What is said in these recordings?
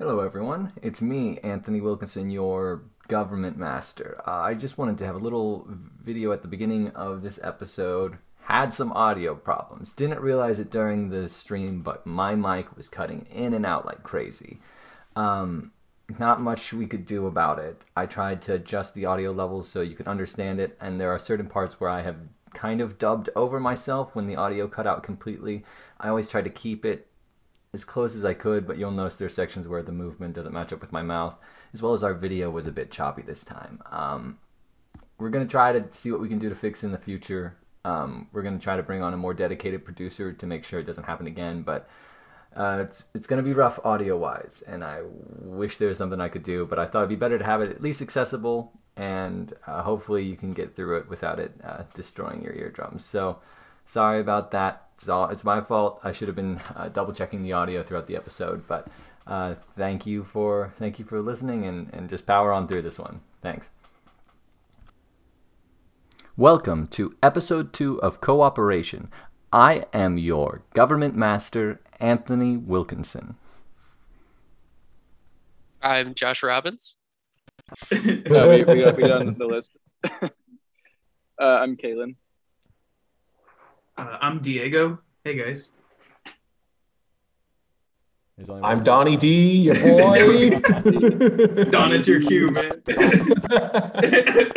Hello, everyone. It's me, Anthony Wilkinson, your government master. Uh, I just wanted to have a little video at the beginning of this episode. Had some audio problems. Didn't realize it during the stream, but my mic was cutting in and out like crazy. Um, not much we could do about it. I tried to adjust the audio levels so you could understand it, and there are certain parts where I have kind of dubbed over myself when the audio cut out completely. I always try to keep it as close as I could, but you'll notice there's sections where the movement doesn't match up with my mouth, as well as our video was a bit choppy this time. Um, we're gonna try to see what we can do to fix in the future. Um, we're gonna try to bring on a more dedicated producer to make sure it doesn't happen again, but uh, it's it's gonna be rough audio wise, and I wish there was something I could do, but I thought it'd be better to have it at least accessible, and uh, hopefully you can get through it without it uh, destroying your eardrums. So sorry about that. It's all it's my fault. I should have been uh, double checking the audio throughout the episode, but uh, thank you for thank you for listening and and just power on through this one. Thanks. Welcome to episode two of Cooperation. I am your government master, Anthony Wilkinson. I'm Josh Robbins. Uh, we, we got we done the list. uh, I'm Kalen. Uh, I'm Diego. Hey guys. I'm one- Donnie D, your boy. Don, it's your cue, man.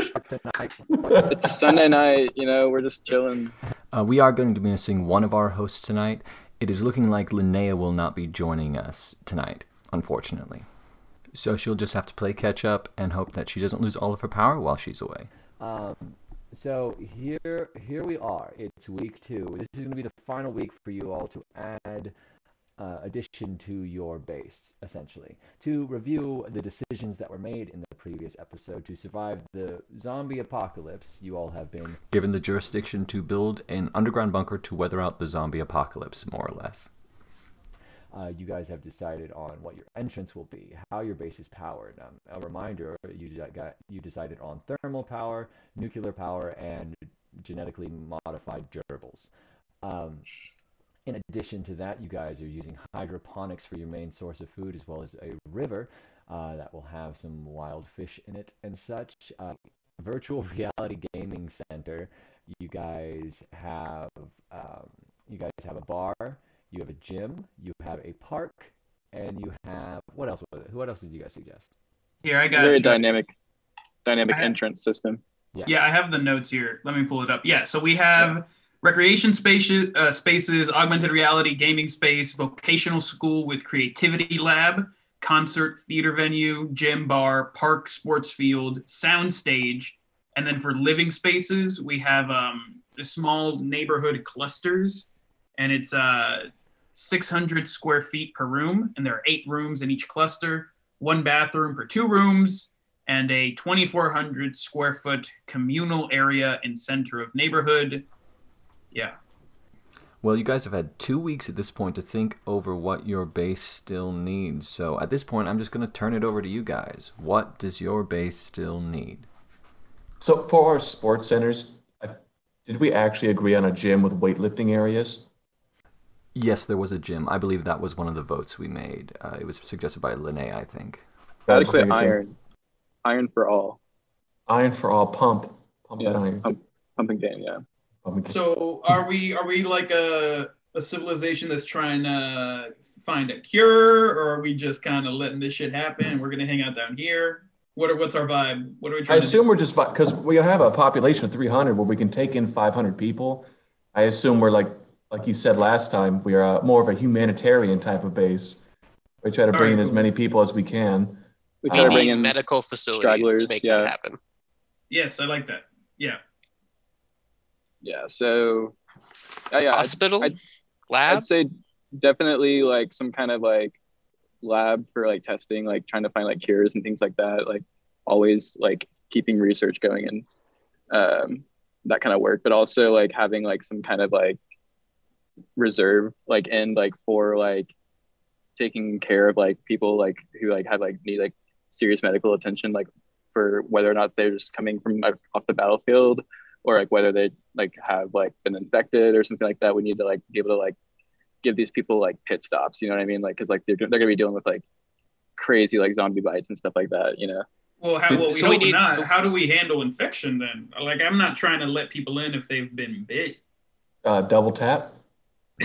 It's a Sunday night. You know, we're just chilling. Uh, we are going to be missing one of our hosts tonight. It is looking like Linnea will not be joining us tonight, unfortunately. So she'll just have to play catch up and hope that she doesn't lose all of her power while she's away. Um, so here, here we are. It's week two. This is going to be the final week for you all to add uh, addition to your base, essentially, to review the decisions that were made in the previous episode to survive the zombie apocalypse. You all have been Given the jurisdiction to build an underground bunker to weather out the zombie apocalypse, more or less. Uh, you guys have decided on what your entrance will be, how your base is powered. Um, a reminder: you got you decided on thermal power, nuclear power, and genetically modified gerbils. Um, in addition to that, you guys are using hydroponics for your main source of food, as well as a river uh, that will have some wild fish in it and such. Uh, virtual reality gaming center. You guys have um, you guys have a bar you have a gym, you have a park, and you have what else was it? What else did you guys suggest? Here, I got Very you. dynamic, dynamic have- entrance system. Yeah, I have the notes here. Let me pull it up. Yeah, so we have recreation spaces, uh, spaces, augmented reality gaming space, vocational school with creativity lab, concert theater venue, gym bar, park sports field, sound stage, and then for living spaces we have um, the small neighborhood clusters, and it's uh 600 square feet per room, and there are eight rooms in each cluster, one bathroom per two rooms, and a 2,400 square foot communal area in center of neighborhood. Yeah. Well, you guys have had two weeks at this point to think over what your base still needs. So at this point, I'm just going to turn it over to you guys. What does your base still need? so for our sports centers, did we actually agree on a gym with weightlifting areas? Yes, there was a gym. I believe that was one of the votes we made. Uh, it was suggested by Linnea, I think. I That would was gym. iron, iron for all. Iron for all. Pump. Pump that Yeah, iron. pump, pumping game. Yeah. Pump it. So are we are we like a a civilization that's trying to find a cure, or are we just kind of letting this shit happen? We're gonna hang out down here. What are what's our vibe? What are we I trying to assume we're just because we have a population of 300 where we can take in 500 people. I assume we're like, like you said last time, we are uh, more of a humanitarian type of base. We try to bring in as many people as we can. We Uh, try to bring in medical facilities to make yeah. that happen. Yes, I like that. Yeah. Yeah. So, yeah, yeah. I'd, Hospital, I'd- lab. I'd say definitely like some kind of like lab for like testing, like trying to find like cures and things like that. Like always like keeping research going and um, that kind of work, but also like having like some kind of like reserve like end like for like taking care of like people like who like have like need like serious medical attention like for whether or not they're just coming from like, off the battlefield or like whether they like have like been infected or something like that we need to like be able to like give these people like pit stops you know what i mean like because like they're, they're gonna be dealing with like crazy like zombie bites and stuff like that. You know. Well, how, well we So we need- not. How do we handle infection then? Like, I'm not trying to let people in if they've been bit. Uh, double tap.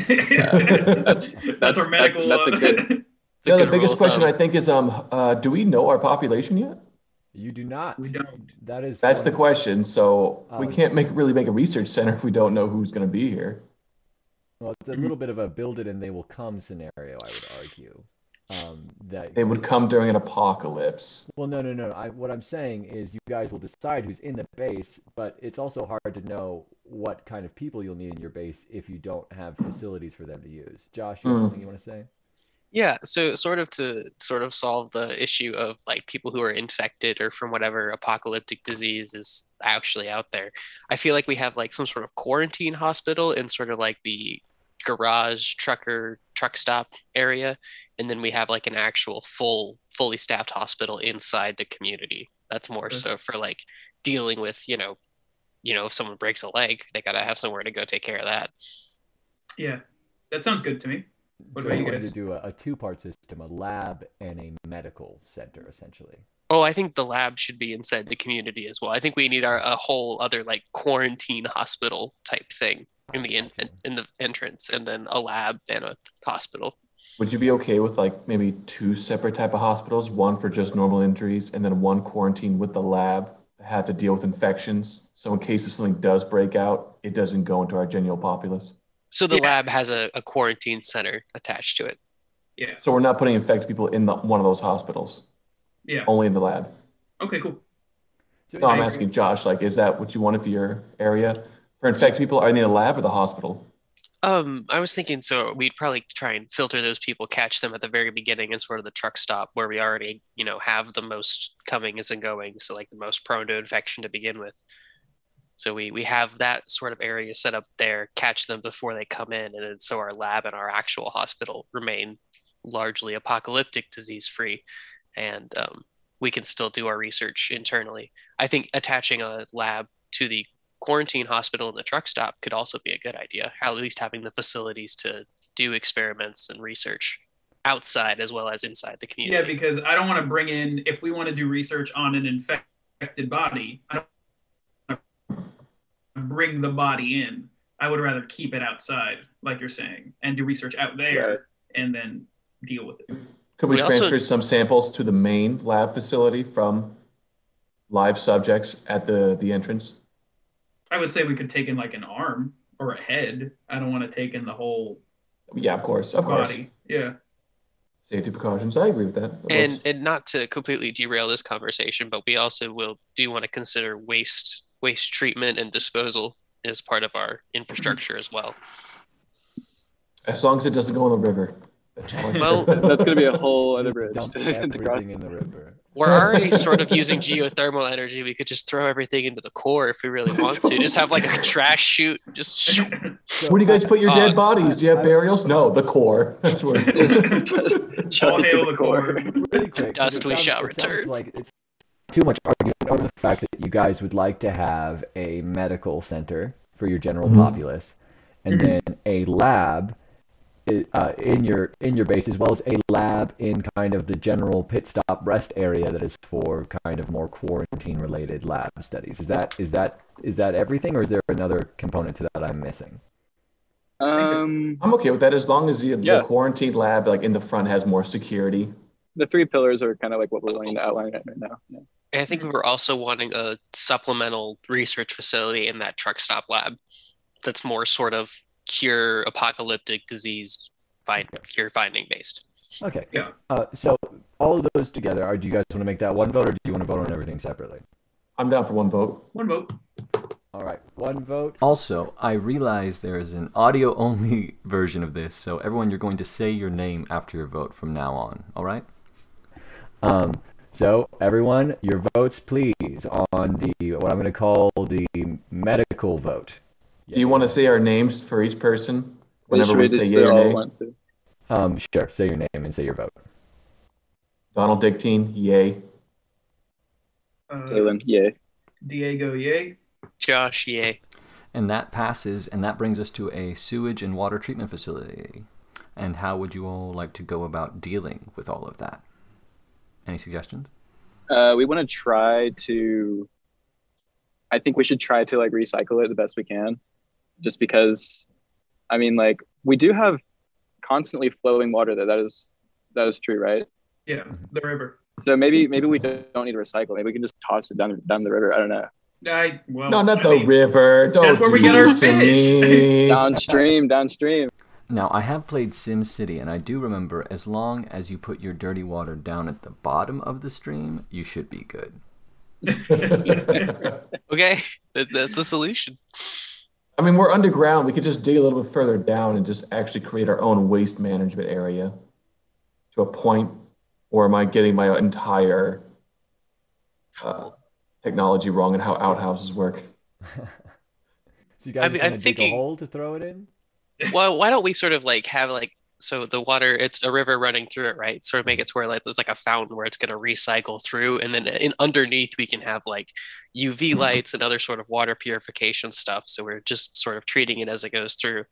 that's that's- our medical. that's a good- uh, It's a Yeah, the biggest question. I think is, um, uh, do we know our population yet? You do not. We don't. That is. That's one the question. So we Um, can't make really make a research center if we don't know who's going to be here. Well, it's a little bit of a build it and they will come scenario, I would argue. Um, that They would come during an apocalypse. Well, no, no, no. I, what I'm saying is you guys will decide who's in the base, but it's also hard to know what kind of people you'll need in your base if you don't have facilities for them to use. Josh, you have Mm. something you want to say? Yeah, so sort of to sort of solve the issue of like people who are infected or from whatever apocalyptic disease is actually out there. I feel like we have like some sort of quarantine hospital in sort of like the garage trucker truck stop area, and then we have like an actual full fully staffed hospital inside the community. That's more Okay. so for like dealing with, you know, you know, if someone breaks a leg, they gotta have somewhere to go take care of that. Yeah, that sounds good to me. What so about we're you going guys? to do a, a two-part system, a lab and a medical center, essentially. Oh, I think the lab should be inside the community as well. I think we need our a whole other like quarantine hospital type thing in the in, in the entrance, and then a lab and a hospital. Would you be okay with like maybe two separate type of hospitals, one for just normal injuries, and then one quarantine with the lab that have to deal with infections? So in case if something does break out, it doesn't go into our general populace. So the Yeah. lab has a, a quarantine center attached to it. Yeah. So we're not putting infected people in the, one of those hospitals, Yeah. only in the lab. Okay. Cool. So No, I'm asking Josh, like, is that what you want for your area? For infected people, are they in the lab or the hospital? Um, I was thinking so we'd probably try and filter those people, catch them at the very beginning and sort of the truck stop where we already, you know, have the most comings and goings, so like the most prone to infection to begin with. So we we have that sort of area set up there, catch them before they come in, and then so our lab and our actual hospital remain largely apocalyptic disease free, and um, we can still do our research internally. I think attaching a lab to the quarantine hospital and the truck stop could also be a good idea. At least having the facilities to do experiments and research outside as well as inside the community. Yeah, because I don't want to bring in if we want to do research on an infected body. I don't want to bring the body in. I would rather keep it outside, like you're saying, and do research out there, Right. and then deal with it. Could we, We also- transfer some samples to the main lab facility from live subjects at the, the entrance? I would say we could take in like an arm or a head. I don't want to take in the whole Yeah, of course, of course. body. Yeah. Safety precautions. I agree with that. That And works. and not to completely derail this conversation, but we also will do want to consider waste waste treatment and disposal as part of our infrastructure as well. as long as it doesn't go in the river. That's all I- Well- That's gonna be a whole other bridge dumping to cross. everything in the river. We're already sort of using geothermal energy. We could just throw everything into the core if we really want to. Just have like a trash chute. Just shoo. Where do you guys put your Uh, dead bodies? Do you have burials? No, the core. That's where it's Chuck it to the the core. core. really quick, 'cause dust we sounds- shall return. Like it's too much argument over the fact that you guys would like to have a medical center for your general Mhm. populace, and Mhm. then a lab i- uh, in your in your base, as well as a lab in kind of the general pit stop rest area that is for kind of more quarantine related lab studies. Is that is that is that everything, or is there another component to that I'm missing? Um, I'm okay with that as long as the, Yeah. the quarantine lab, like in the front, has more security. the three pillars are kind of like what we're wanting to outline right now. Yeah. I think we were also wanting a supplemental research facility in that truck stop lab that's more sort of cure apocalyptic disease find cure finding based. Okay. Yeah. Uh, so all of those together, are, do you guys want to make that one vote, or do you want to vote on everything separately? I'm down for one vote. One vote. All right, one vote. Also, I realize there is an audio only version of this, so everyone, you're going to say your name after your vote from now on. All right? Um, so everyone, your votes, please, on the what I'm going to call the medical vote. Do you want to say our names for each person whenever we, we say yay or nay? Um, sure. Say your name and say your vote. Donald Dictine, yay. Uh, Jalen, yay. Diego, yay. Josh, yay. And that passes, and that brings us to a sewage and water treatment facility. And how would you all like to go about dealing with all of that? Any suggestions? Uh, we want to try to. I think we should try to like recycle it the best we can, just because. I mean, like we do have constantly flowing water there. That is that is true, right? Yeah, the river. So maybe maybe we don't need to recycle. Maybe we can just toss it down down the river. I don't know. I well. No, not I the mean, river. Don't that's where we get our this fish. Downstream, downstream. Now, I have played Sim City, and I do remember as long as you put your dirty water down at the bottom of the stream, you should be good. Okay, that's the solution. I mean, we're underground. We could just dig a little bit further down and just actually create our own waste management area to a point. Or am I getting my entire uh, technology wrong and how outhouses work? So you guys I mean, just I'm gonna dig thinking- a hole to throw it in? Well, why don't we sort of like have like so the water it's a river running through it, right? Sort of make it to where like it's like a fountain where it's going to recycle through, and then in underneath we can have like UV mm-hmm. lights and other sort of water purification stuff. So we're just sort of treating it as it goes through.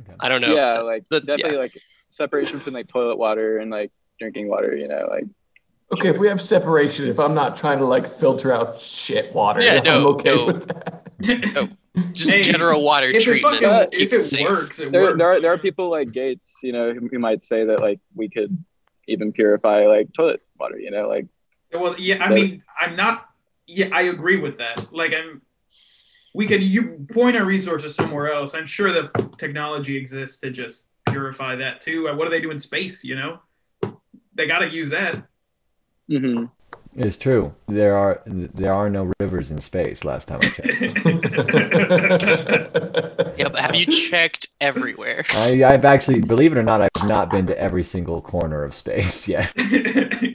Okay. I don't know. yeah, The- like the- definitely like separation between like toilet water and like drinking water. You know, like Okay, if we have separation, if I'm not trying to like filter out shit water, Yeah, I'm okay no. with that. just Hey, general water if it treatment. fucking keep if it safe. works, it there works. there are there are people like Gates, you know, who, who might say that like we could even purify like toilet water. You know, like Well, yeah, I But- mean, I'm not. Yeah, I agree with that. Like, I'm. We could you point our resources somewhere else. I'm sure that technology exists to just purify that too. Uh, What do they do in space? You know, they got to use that. mhm. It's true. There are there are no rivers in space. Last time I checked. Yeah, but have you checked everywhere? I, I've actually, believe it or not, I've not been to every single corner of space yet.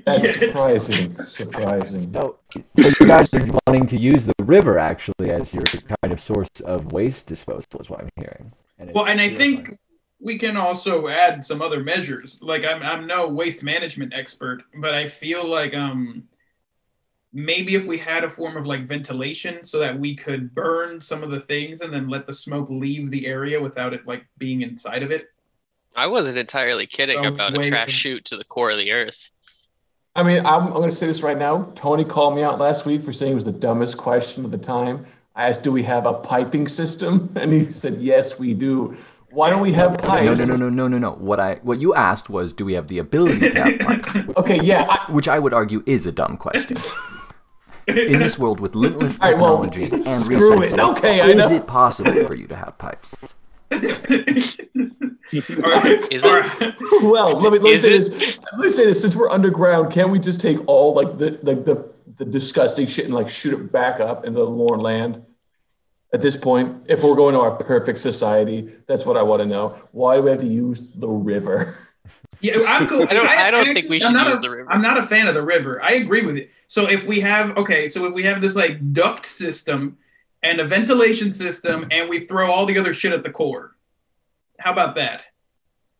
That's surprising. Surprising. So, so you guys are wanting to use the river actually as your kind of source of waste disposal, is what I'm hearing. And Well, and I purifying. think we can also add some other measures. Like I'm I'm no waste management expert, but I feel like um maybe if we had a form of like ventilation so that we could burn some of the things and then let the smoke leave the area without it like being inside of it. I wasn't entirely kidding Oh, about a wait. trash chute to the core of the earth. I mean, I'm, I'm going to say this right now. Tony called me out last week for saying it was the dumbest question of the time. I asked, "Do we have a piping system?" And he said, "Yes, we do." Why don't we have pipes? No, no, no, no, no, no, no. What I what you asked was, do we have the ability to have pipes? Okay, yeah. I, Which I would argue is a dumb question. In this world with limitless All right, well, technologies and screw it. resources, Okay, is know. it possible for you to have pipes? All right. Is it? right. well, let me let me say it? this. Let me say this. Since we're underground, can't we just take all like the like the, the disgusting shit and like shoot it back up into the Lorne land? At this point, if we're going to our perfect society, that's what I want to know. Why do we have to use the river? Yeah, I'm cool. I don't- I don't think we should use a- the river. I'm not a fan of the river. I agree with you. So if we have okay, so if we have this like duct system and a ventilation system, and we throw all the other shit at the core, how about that?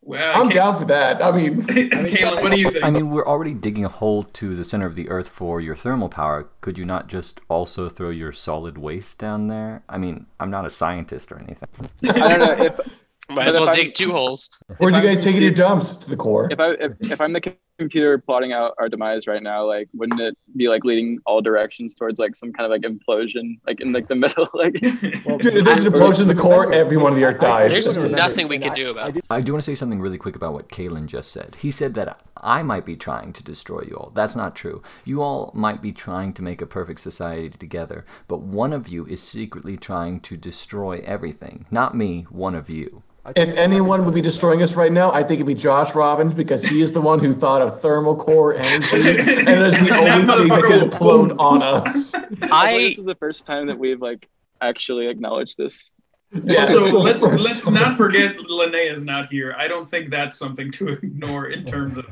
Well, I'm down for that. I mean, Caleb, what do you think? I mean, we're already digging a hole to the center of the Earth for your thermal power. Could you not just also throw your solid waste down there? I mean, I'm not a scientist or anything. I don't know if Might as if well I'm- dig two holes. where'd you I'm guys take your dumps to the core? if I if, if I'm the computer plotting out our demise right now, like wouldn't it be like leading all directions towards like some kind of like implosion, like in like the middle, like Dude, if there's an implosion in the core, everyone of the Earth dies. There's That's it. nothing we and can do about it. I do want to say something really quick about what Kalen just said. He said that I might be trying to destroy you all. That's not true. You all might be trying to make a perfect society together, but one of you is secretly trying to destroy everything. Not me, one of you. If anyone would be destroying us right now, I think it'd be Josh Robbins because he is the one who thought of thermal core energy, and it is the That only thing that motherfucker could implode on us. I I this is the first time that we've like actually acknowledged this. Yeah, it's also, let's let's one. not forget Linnea's not here. I don't think that's something to ignore in terms of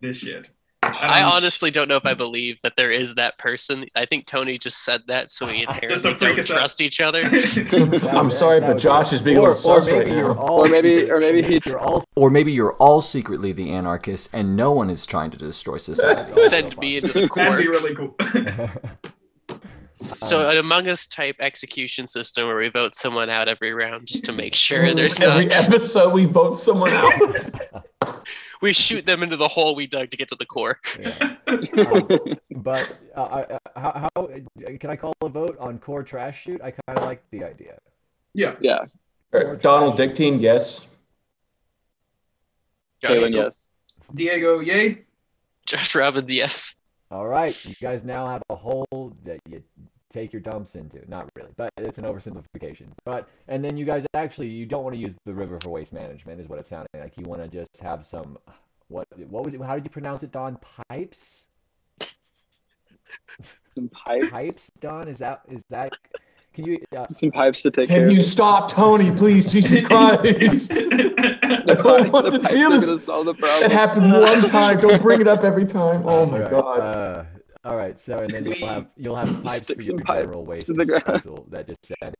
this shit. I don't- honestly don't know if I believe that there is that person. I think Tony just said that so we inherently don't out. trust each other. I'm would- sorry, but would- Josh is being a or, little or sus right maybe you're now. all Or maybe- secret- or maybe he- you're all Or maybe you're all secretly the anarchists and no one is trying to destroy society. Send me into the court. That'd be really cool. So Um, an Among Us type execution system where we vote someone out every round just to make sure there's Every not. episode, we vote someone out. we shoot them into the hole we dug to get to the core. Yeah. Um, but uh, I- I- how, how can I call a vote on core trash shoot? I kind of like the idea. Yeah. yeah, Uh, Donald Dictine, yes. Josh, Kaylin, yes. Diego, yay. Josh Robbins, yes. All right, you guys now have a hole that you take your dumps into. Not really, but it's an oversimplification. But and then you guys actually you don't want to use the river for waste management, is what it's sounding like. You want to just have some what what would how did you pronounce it, Don? Pipes? Some pipes. Pipes, Don? Is that is that? Can you? Uh, Some pipes to take care Can of. you stop, Tony, please? Jesus Christ. The, I don't want the to pipes deal are this- gonna the That problem. happened one time. Don't bring it up every time. Oh my all right, god. Uh, all right. So and then you'll have you'll have pipes for Stick your some pipes general waste to the disposal that just send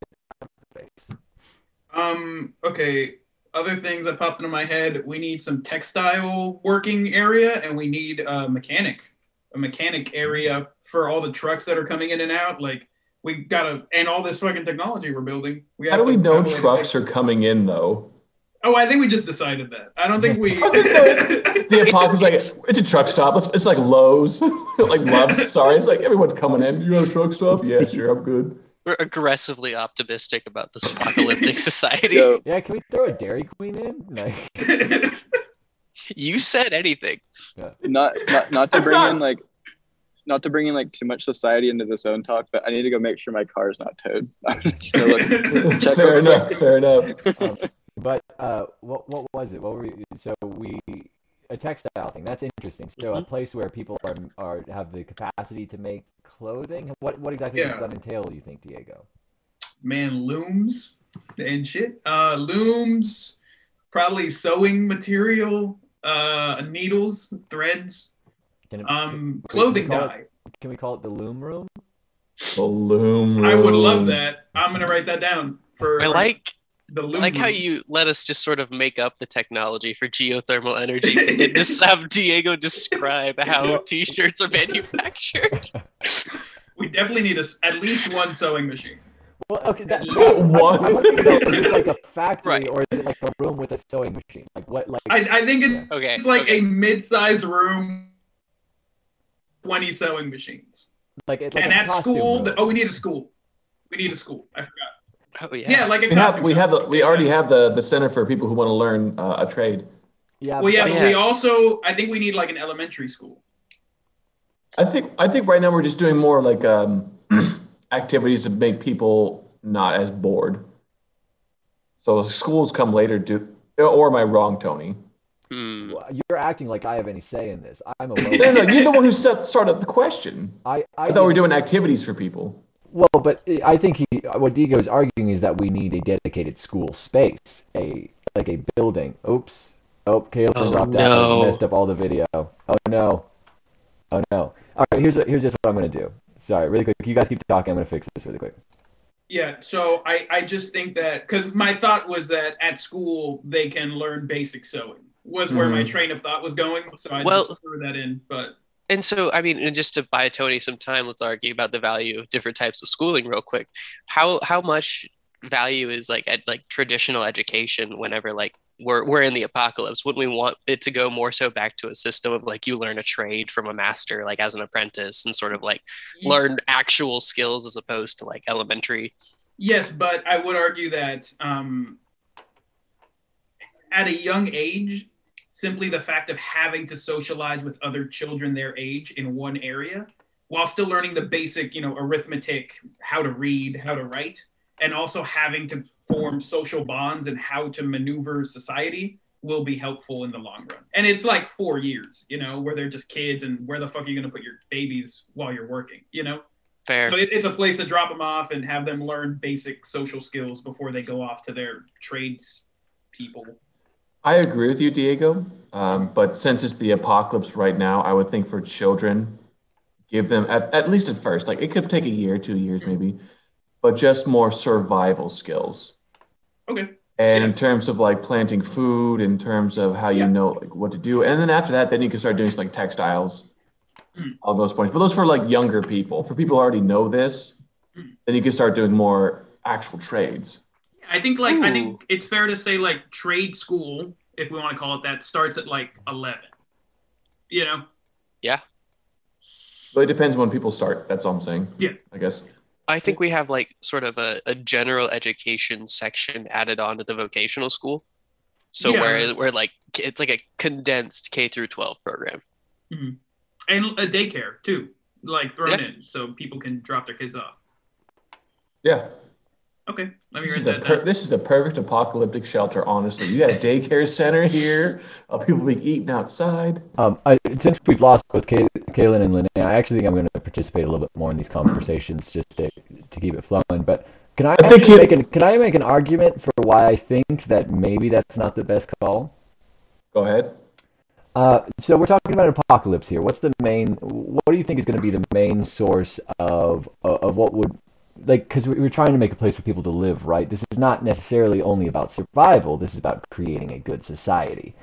it. Um, okay. Other things that popped into my head. We need some textile working area and we need a mechanic. A mechanic area for all the trucks that are coming in and out. Like we gotta and all this fucking technology we're building. We How do we to know find a way to trucks are coming in though? Oh, I think we just decided that. I don't think we The apocalypse like it's a truck stop. It's, it's like Lowe's, like Love's. Sorry, it's like everyone's coming in. You got a truck stop? Yeah, sure, I'm good. We're aggressively optimistic about this apocalyptic society. Yo, Yeah, can we throw a Dairy Queen in? Like, You said anything. not not not to bring not- in like not to bring in like too much society into this own talk, but I need to go make sure my car is not towed. I'm just check fair enough. quick. Fair enough. um, but uh, what what was it? What were we, so we a textile thing? That's interesting. So a Mhm. place where people are are have the capacity to make clothing. What what exactly does that entail? You think, Diego? Man, looms and shit. Uh looms, probably sewing material, uh needles, threads, Can it, um wait, clothing can we call dye. It, can we call it the loom room? The loom. room. I would love that. I'm gonna write that down for I like the I loom. like how you let us just sort of make up the technology for geothermal energy and just have Diego describe how t-shirts are manufactured. we definitely need a s at least one sewing machine. Well, okay, that, At I'm- one. I'm though, is this like a factory Right. or is it like a room with a sewing machine? Like what? Like I, I think it, Okay. it's like okay. a mid-sized room, 20 sewing machines. like, it- like and at costume school, the, oh, we need a school. We need a school. I forgot. Oh yeah. Yeah, like a We have we have the, we already have the the center for people who want to learn uh, a trade. yeah, Well, yeah, but- but we also, I think we need like an elementary school. I think I think right now we're just doing more like um, activities to make people not as bored. So schools come later. Do or am I wrong, Tony? Hmm. You're acting like I have any say in this. I'm a No, no, no, you're the one who set, started the question. I, I, I thought we were doing activities for people. Well, but I think he, what Diego is arguing is that we need a dedicated school space, a like a building. Oops. Oh, Caleb Oh, dropped out. no. and Messed up all the video. Oh no. Oh no. All right, here's here's just what I'm gonna do. Sorry, really quick. You guys keep talking. I'm gonna fix this really quick. Yeah, so I, I just think that because my thought was that at school they can learn basic sewing was where my Mhm. train of thought was going. So I Well- just threw that in. But And so, I mean, and just to buy Tony some time, let's argue about the value of different types of schooling real quick. How how much value is like at like traditional education whenever like we're we're in the apocalypse? Wouldn't we want it to go more so back to a system of like you learn a trade from a master, like as an apprentice, and sort of like learn actual skills as opposed to like elementary. yes, but I would argue that um, at a young age, simply the fact of having to socialize with other children their age in one area while still learning the basic, you know, arithmetic, how to read, how to write, and also having to form social bonds and how to maneuver society will be helpful in the long run. And it's like four years, you know, where they're just kids and where the fuck are you going to put your babies while you're working, you know? Fair. So it, it's a place to drop them off and have them learn basic social skills before they go off to their trades people. I agree with you, Diego. Um, but since it's the apocalypse right now, I would think for children, give them at, at least at first, like it could take a year, two years maybe, but just more survival skills. Okay. And in terms of like planting food, in terms of how you Yeah. know like what to do, and then after that, then you can start doing like textiles, Mm. all those points. But those for like younger people. For people who already know this, Mm. then you can start doing more actual trades. I think like I think it's fair to say like trade school if we want to call it that, starts at like 11. You know? Yeah. But it depends when people start. That's all I'm saying. Yeah. I guess. I think we have like sort of a, a general education section added on to the vocational school. So Yeah. where where like it's like a condensed K through 12 program. Mm-hmm. And a daycare too, like thrown in so people can drop their kids off. Yeah. Okay, let me This write is, the that per- down. this is the perfect apocalyptic shelter, honestly. You got a daycare center here of people being eaten outside. Um, I, since we've lost both Kay, Kaylin and Linnea, I actually think I'm going to participate a little bit more in these conversations just to, to keep it flowing. But can I, I think you- make an, can I make an argument for why I think that maybe that's not the best call? Go ahead. Uh, so we're talking about an apocalypse here. What's the main? What do you think is going to be the main source of of what would like? Because we're trying to make a place for people to live, right? This is not necessarily only about survival. This is about creating a good society.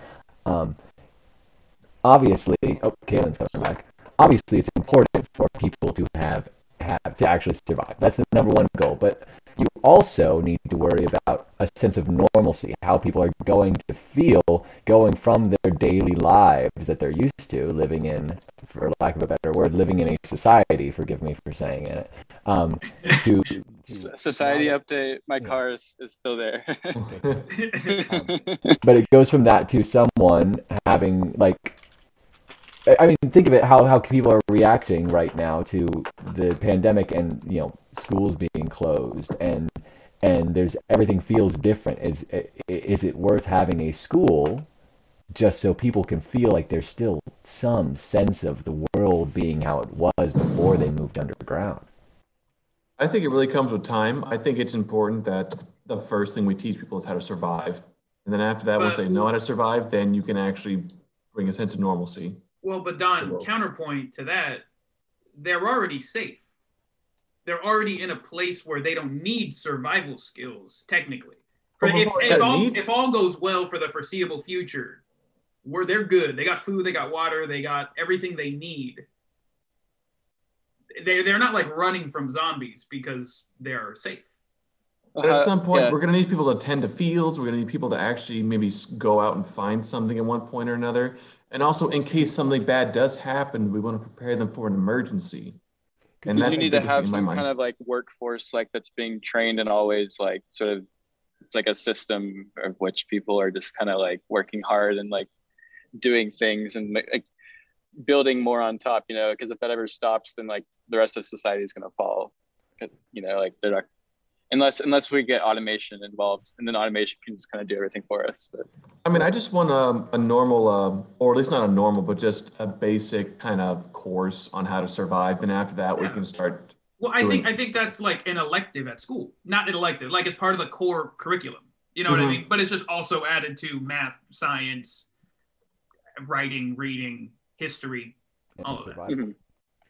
Um, obviously, oh, Kaylin's coming back. Obviously, it's important for people to have have to actually survive. That's the number one goal. But you also need to worry about a sense of normalcy, how people are going to feel going from their daily lives that they're used to living in, for lack of a better word, living in a society. Forgive me for saying it. Um, to, to S- Society update. My Yeah. car is, is still there. but it goes from that to someone having like I- mean think of it how how people are reacting right now to the pandemic and you know schools being closed and and there's everything feels different is is it worth having a school just so people can feel like there's still some sense of the world being how it was before they moved underground I think it really comes with time. I think it's important that the first thing we teach people is how to survive. And then after that, once they know how to survive, then you can actually bring a sense of normalcy. Well, but Don, Well- counterpoint to that, they're already safe. They're already in a place where they don't need survival skills, technically. For if, if, all, need- if all goes well for the foreseeable future, where they're good, they got food, they got water, they got everything they need. They're, they're not like running from zombies because they're safe. But at Uh, some point, yeah. we're going to need people to tend to fields. We're going to need people to actually maybe go out and find something at one point or another. And also, in case something bad does happen, we want to prepare them for an emergency. And you need to have thing in my some kind of like workforce like that's being trained and always like sort of it's like a system of which people are just kind of like working hard and like doing things and like building more on top you know because if that ever stops then like the rest of society is going to fall you know like they're not unless unless we get automation involved and then automation can just kind of do everything for us but I mean, I just want a, a normal, um, or at least not a normal, but just a basic kind of course on how to survive. And after that, we can start. Well, I doing- think I think that's like an elective at school, not an elective, like it's part of the core curriculum. You know what I Mhm. mean? But it's just also added to math, science, writing, reading, history. and All of that. survival. mhm.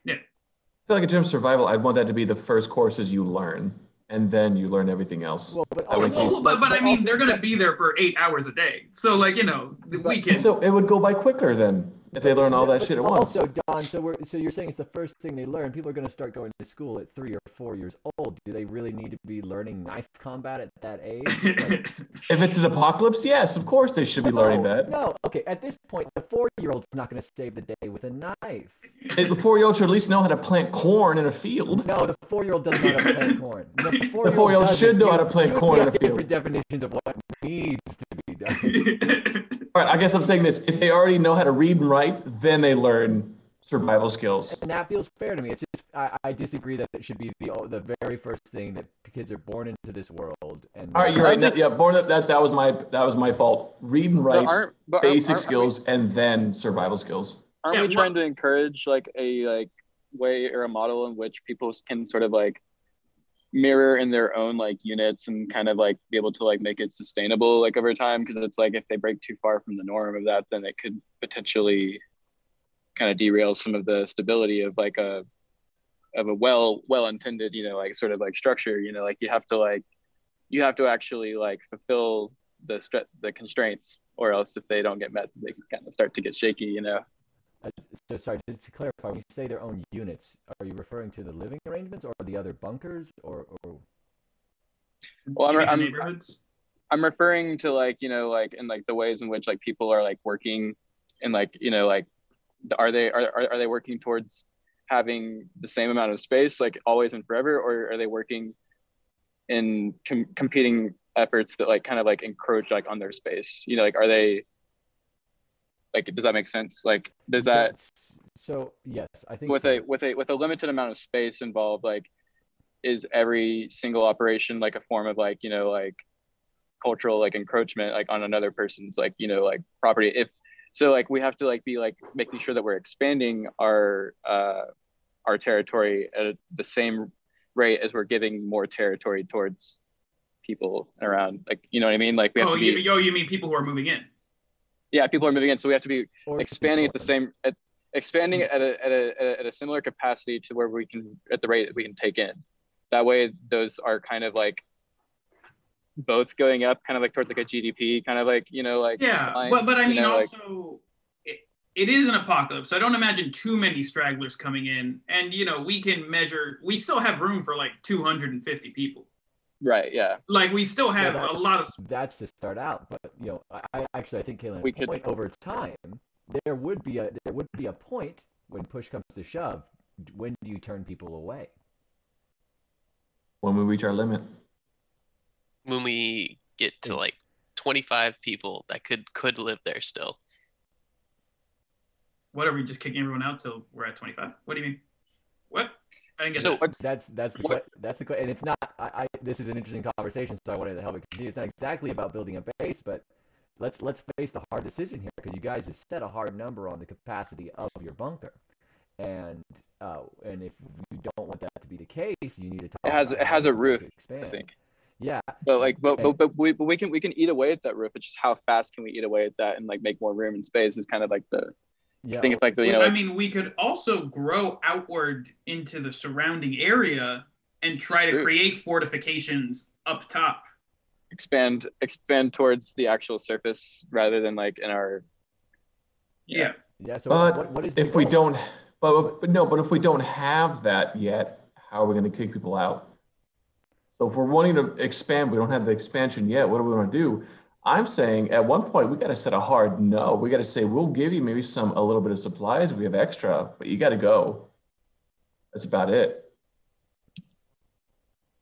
I feel like in terms of survival, I'd want that to be the first courses you learn, and then you learn everything else. Well, but I would also- But, but, I mean, also- they're gonna be there for eight hours a day. So like you know, the But- weekend. so it would go by quicker then if they learn all that shit at once. Also, Don, so we're so you're saying it's the first thing they learn. People are going to start going to school at three or four years old. Do they really need to be learning knife combat at that age? Like, If it's an apocalypse, yes, of course they should be learning that. No, okay. At this point, the four-year-old's not going to save the day with a knife. The four-year-old should at least know how to plant corn in a field. No, the four-year-old doesn't know how to plant corn. The four-year-old, four-year-old should know how to plant you- corn we in a field. different definitions of what needs to be done. All right, I guess I'm saying this: if they already know how to read and write, then they learn survival skills. And that feels fair to me. It's just I, I disagree that it should be the the very first thing that kids are born into this world. And All right, you're right. No, yeah, born up. That that was my that was my fault. Read and but write, aren't but aren't- basic aren't- skills, and then survival skills. aren't Yeah, we what- trying to encourage like a like way or a model in which people can sort of like mirror in their own like units and kind of like be able to like make it sustainable like over time because it's like if they break too far from the norm of that then it could potentially kind of derail some of the stability of like a of a well well intended you know like sort of like structure you know like you have to like you have to actually like fulfill the stre- the constraints or else if they don't get met they kind of start to get shaky you know Uh, so sorry, just to clarify, when you say their own units, are you referring to the living arrangements or the other bunkers or, or well i'm, I'm neighborhoods. I'm referring to like you know like in like the ways in which like people are like working, and like you know like, are they are are, are they working towards having the same amount of space like always and forever, or are they working in com- competing efforts that like kind of like encroach like on their space? You know, like are they like does that make sense? Like does that That's- so yes, I think with so. a with a with a limited amount of space involved like is every single operation like a form of like you know like cultural like encroachment like on another person's like you know like property if so like we have to like be like making sure that we're expanding our uh our territory at the same rate as we're giving more territory towards people around like you know what i mean like we have Oh, to be you, oh, you mean people who are moving in? Yeah people are moving in so we have to be Or expanding at the same at expanding mm. at a, at a at a at a similar capacity to where we can at the rate that we can take in that way those are kind of like both going up kind of like towards like a gdp kind of like you know like Yeah, line, but but I mean know, like- also it, it is an apocalypse. So I don't imagine too many stragglers coming in, and you know we can measure. We still have room for like 250 people. Right yeah Like we still Well, have a lot of. That's to start out, but you know, I, I actually I think Kalen's We could- point over time, there would be a there would be a point when push comes to shove. When do you turn people away? When we reach our limit. When we get to like 25 people that could could live there still. What are we just kicking everyone out till we're at 25? What do you mean? What? I didn't get So- that. That's that's the What- que- that's the que- and it's not. I, I this is an interesting conversation, so I wanted to help it continue. It's not exactly about building a base, but let's let's face the hard decision here because you guys have set a hard number on the capacity of your bunker, and uh, and if you don't want that to be the case, you need to talk. It has- it has a roof, expand. i think Yeah, but like but, And- but but we but we can we can eat away at that roof it's just how fast can we eat away at that and like make more room and space is kind of like the yeah. think of like the you know I mean, we could also grow outward into the surrounding area and try to true. create fortifications up top. expand expand towards the actual surface rather than like in our Yeah. yeah. So But what, what is the If we don't, but, but no, but if we don't have that yet, how are we going to kick people out? So if we're wanting to expand, we don't have the expansion yet. What do we want to do? I'm saying at one point we got to set a hard no. We got to say we'll give you maybe some a little bit of supplies. We have extra, but you got to go. That's about it.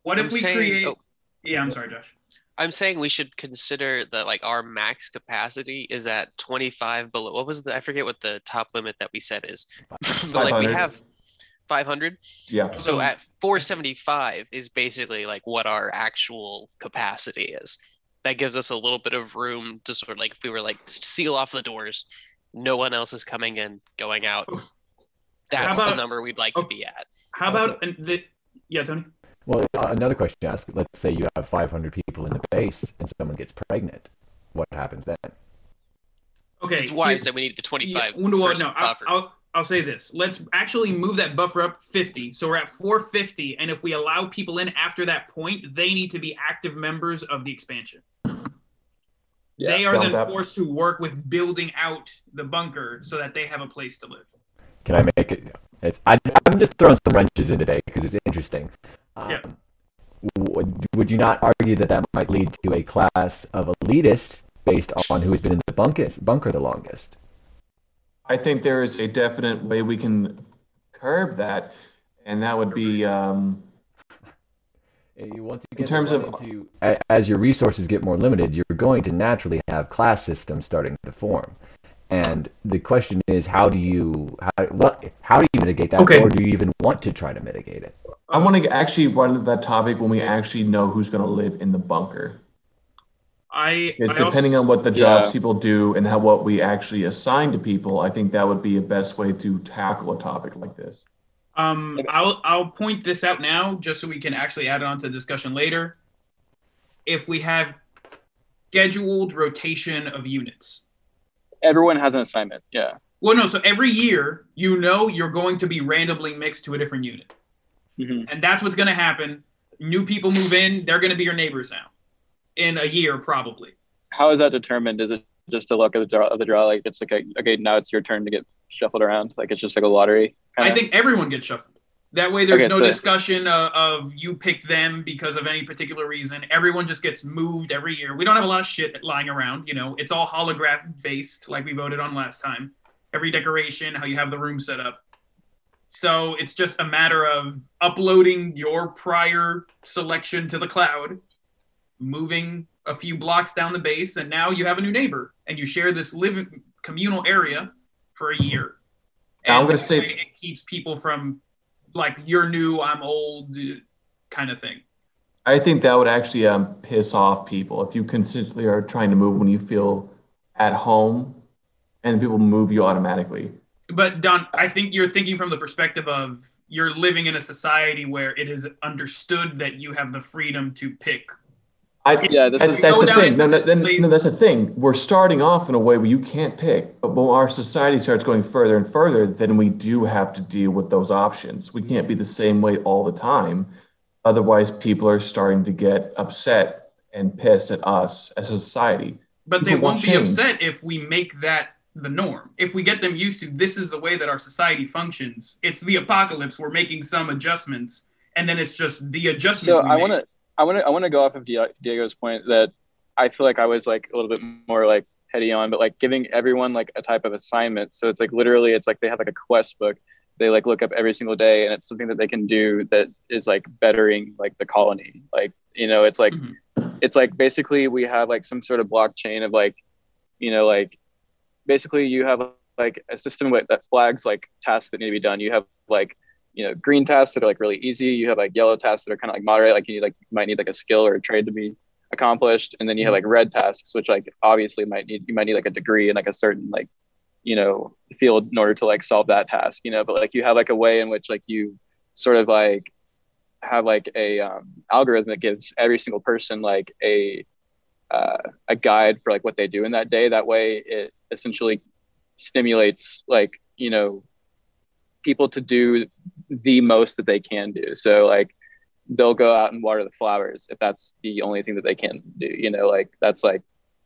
What I'm if we saying- create? oh, Yeah, I'm sorry, Josh. I'm saying we should consider that like our max capacity is at 25 below. What was the I forget what the top limit that we set is. but like we have 500. Yeah. So at 475 is basically like what our actual capacity is. That gives us a little bit of room to sort of like if we were like seal off the doors, no one else is coming in, going out. That's the number we'd like to oh, be at. How about and the? Yeah, Tony. Well, uh, another question to ask. Let's say you have 500 people in the base and someone gets pregnant. What happens then? Okay. That's why I said we need the Yeah, 25 well, person no, I'll. I'll, I'll say this. Let's actually move that buffer up 50. So we're at 450. And if we allow people in after that point, they need to be active members of the expansion. They are then up. forced to work with building out the bunker so that they have a place to live. Can I make it? It's, I, I'm just throwing some wrenches in today because it's interesting. Um, Yeah. would, would you not argue that that might lead to a class of elitists based on who has been in the bunkest, bunker the longest? I think there is a definite way we can curb that, and that would be um, Uh, you- Once you Eh, in get terms of- into, as your resources get more limited, you're going to naturally have class systems starting to form. And the question is, how do you how what how do you mitigate that, Okay. or do you even want to try to mitigate it? I want to actually run into that topic when we actually know who's going to live in the bunker. I, Because I also- depending on what the jobs Yeah. people do and how what we actually assign to people, I think that would be a best way to tackle a topic like this. Um, I'll I'll point this out now just so we can actually add it on to the discussion later. If we have scheduled rotation of units. everyone has an assignment yeah Well, no, so every year you know you're going to be randomly mixed to a different unit. Mhm. And that's what's going to happen. New people move in, they're going to be your neighbors now. In a year probably. how is that determined is it just a look at the draw of the draw like it's like okay now it's your turn to get shuffled around like it's just like a lottery I kinda? think everyone gets shuffled. That way, there's Okay, no so- discussion of, of you pick them because of any particular reason. Everyone just gets moved every year. We don't have a lot of shit lying around. You know, it's all holograph based, like we voted on last time. Every decoration, how you have the room set up. So it's just a matter of uploading your prior selection to the cloud, moving a few blocks down the base, and now you have a new neighbor, and you share this living communal area for a year. Now, I'm gonna say- it keeps people from like you're new, I'm old, kind of thing. I think that would actually um, piss off people if you consistently are trying to move when you feel at home, and people move you automatically. But Don, I think you're thinking from the perspective of you're living in a society where it is understood that you have the freedom to pick. I, Yeah, this that's, is that's the thing. No, no, this then- place- no, that's the thing. We're starting off in a way where you can't pick, but when our society starts going further and further, then we do have to deal with those options. We can't be the same way all the time. Otherwise, people are starting to get upset and pissed at us as a society. But they People won't won't be upset if we make that the norm. If we get them used to this is the way that our society functions. It's the apocalypse. We're making some adjustments, and then it's just the adjustment. so we I want to I want to I want to go off of Diego's point that I feel like I was like a little bit more like heady on, but like giving everyone like a type of assignment. So it's like literally it's like they have like a quest book. They like look up every single day, and it's something that they can do that is like bettering like the colony. Like you know, it's like Mhm. it's like basically we have like some sort of blockchain of like you know like basically you have like a system with, that flags like tasks that need to be done. You have like you know green tasks that are like really easy. You have like yellow tasks that are kind of like moderate. Like you need, like might need like a skill or a trade to be accomplished, and then you have like red tasks, which like obviously might need you might need like a degree in like a certain like you know field in order to like solve that task. You know, but like you have like a way in which like you sort of like have like a um, algorithm that gives every single person like a uh, a guide for like what they do in that day. That way, it essentially stimulates like you know people to do the most that they can do. So like they'll go out and water the flowers if that's the only thing that they can do. You know, like that's like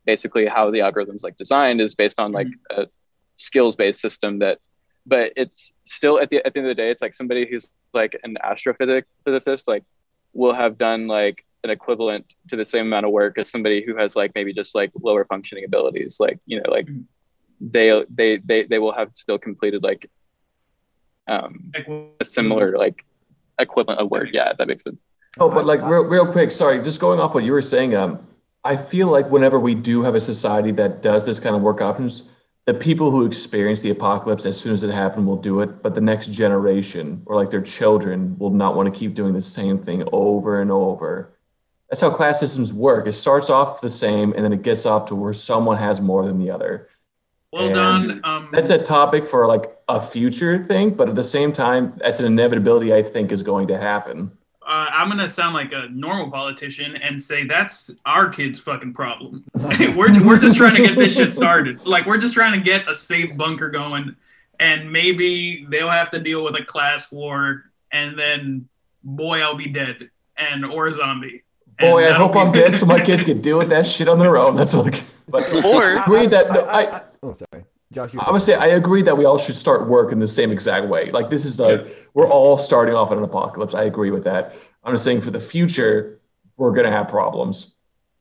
basically how the algorithm's like designed is based on like a skills based system that but it's still at the at the end of the day it's like somebody who's like an astrophysic physicist like will have done like an equivalent to the same amount of work as somebody who has like maybe just like lower functioning abilities like you know like Mhm. they they they they will have still completed like um a similar like equivalent of work makes yeah that makes sense Oh, but like real, real quick, sorry, just going off what you were saying, um, I feel like whenever we do have a society that does this kind of work options, the people who experience the apocalypse as soon as it happened will do it, but the next generation or like their children will not want to keep doing the same thing over and over. That's how class systems work. It starts off the same and then it gets off to where someone has more than the other. Well And done. Um, That's a topic for like a future thing, but at the same time, that's an inevitability I think is going to happen. uh, I'm gonna sound like a normal politician and say that's our kids' fucking problem. we're we're just trying to get this shit started. Like we're just trying to get a safe bunker going, and maybe they'll have to deal with a class war, and then boy, I'll be dead, and or a zombie. Boy, I hope be- I'm dead so my kids can deal with that shit on their own. That's like, but Or- I agree that no, I, oh, sorry, Josh. You I would say I agree that we all should start work in the same exact way. Like this is like we're all starting off in an apocalypse. I agree with that. I'm just saying for the future, we're gonna have problems.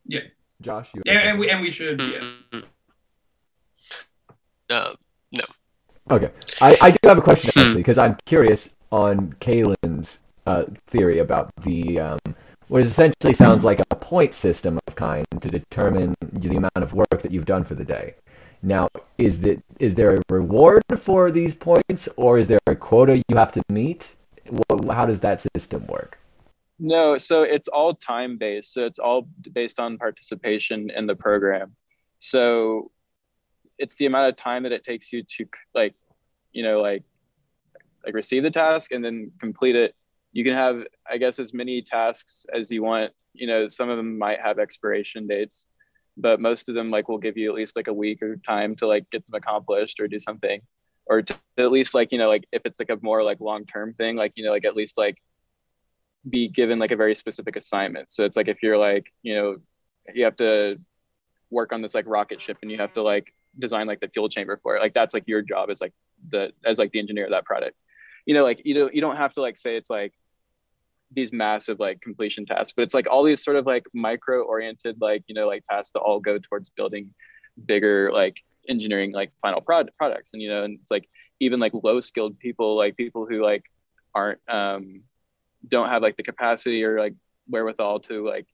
Yeah, Josh. You Yeah, and we and we should. Yeah. Mm-mm. Uh, Okay, I, I do have a question Hmm. actually because I'm curious on Kalen's uh, theory about the um, what essentially sounds like a point system of kind to determine the amount of work that you've done for the day. Now, is that is there a reward for these points, or is there a quota you have to meet? How does that system work? No, so it's all time based. So it's all based on participation in the program. So it's the amount of time that it takes you to like, you know, like like receive the task and then complete it. You can have, I guess, as many tasks as you want. You know, some of them might have expiration dates, but most of them like will give you at least like a week or time to like get them accomplished or do something, or to at least like you know like if it's like a more like long term thing, like you know like at least like be given like a very specific assignment. So it's like if you're like, you know, you have to work on this like rocket ship and you have to like design like the fuel chamber for it. Like that's like your job as like the as like the engineer of that product. you know like you don't you don't have to like say it's like these massive like completion tasks but it's like all these sort of like micro oriented like you know like tasks that all go towards building bigger like engineering like final product products. And you know and it's like even like low skilled people like people who like aren't um don't have like the capacity or like wherewithal to like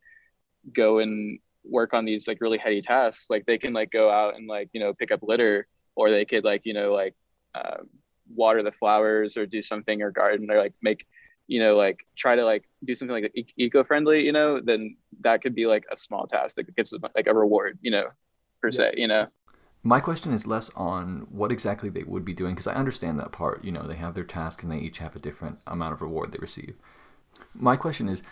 go and work on these like really heady tasks like they can like go out and like you know pick up litter or they could like you know like um, water the flowers or do something or garden or like make you know like try to like do something like e- eco-friendly you know then that could be like a small task that gives like a reward you know per se you know My question is less on what exactly they would be doing because I understand that part. You know, they have their task and they each have a different amount of reward they receive. My question is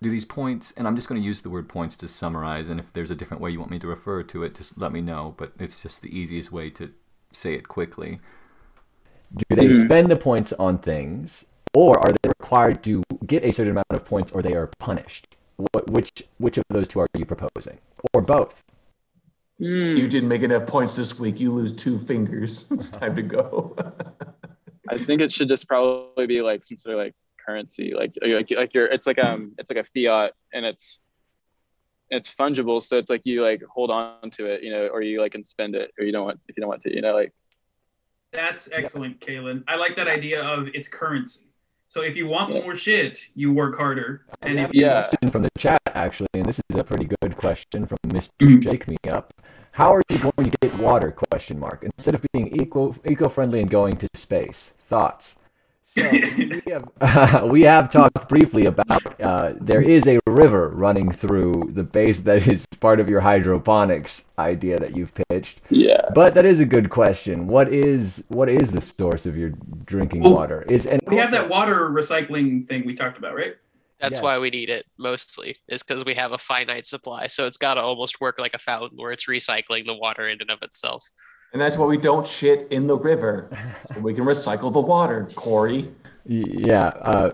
do these points, and I'm just going to use the word points to summarize, and if there's a different way you want me to refer to it, just let me know, but it's just the easiest way to say it quickly. Do they Mhm. spend the points on things, or are they required to get a certain amount of points, or they are punished? What, which which of those two are you proposing, or both? Hmm. You didn't make enough points this week. You lose two fingers. It's time to go. I think it should just probably be like some sort of like currency, like like like you're it's like um it's like a fiat and it's it's fungible, so it's like you like hold on to it, you know, or you like can spend it, or you don't want if you don't want to, you know, like That's excellent, Kalen. I like that idea of it's currency. So if you want more shit, you work harder. And if you Yeah. Question from the chat, actually, and this is a pretty good question from Mr. Mhm. Shake Me Up. How are you going to get water? Question mark. Instead of being eco eco friendly and going to space. Thoughts. So we have we have talked briefly about uh, there is a river running through the base that is part of your hydroponics idea that you've pitched. yeah. But that is a good question. What is what is the source of your drinking Well, water? Is and we have that water recycling thing we talked about, right? That's why we need it mostly, is because we have a finite supply. So it's got to almost work like a fountain where it's recycling the water in and of itself. And that's why we don't shit in the river. So we can recycle the water, Corey. Yeah, uh,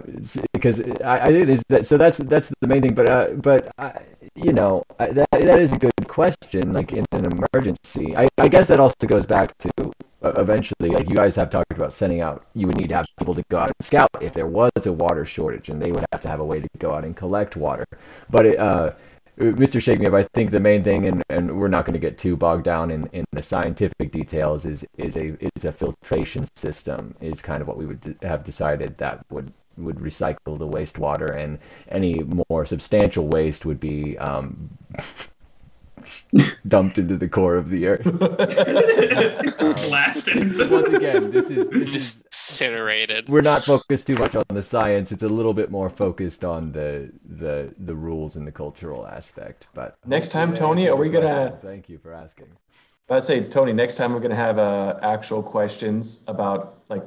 because I, I it is that so that's that's the main thing. But uh, but uh, you know I, that that is a good question. Like in an emergency, I, I guess that also goes back to uh, eventually, like you guys have talked about sending out. You would need to have people to go out and scout if there was a water shortage, and they would have to have a way to go out and collect water. But it, uh, Mr. Shake Me Up, I think the main thing, and, and we're not going to get too bogged down in, in the scientific details, is is a is a filtration system is kind of what we would have decided that would would recycle the wastewater, and any more substantial waste would be um, dumped into the core of the earth. Blasted. This is, once again, this is this is incinerated. we're not focused too much on the science. It's a little bit more focused on the the the rules and the cultural aspect. But Next time, Tony, are we your gonna- question. Thank you for asking. I say, Tony, next time we're gonna have uh, actual questions about like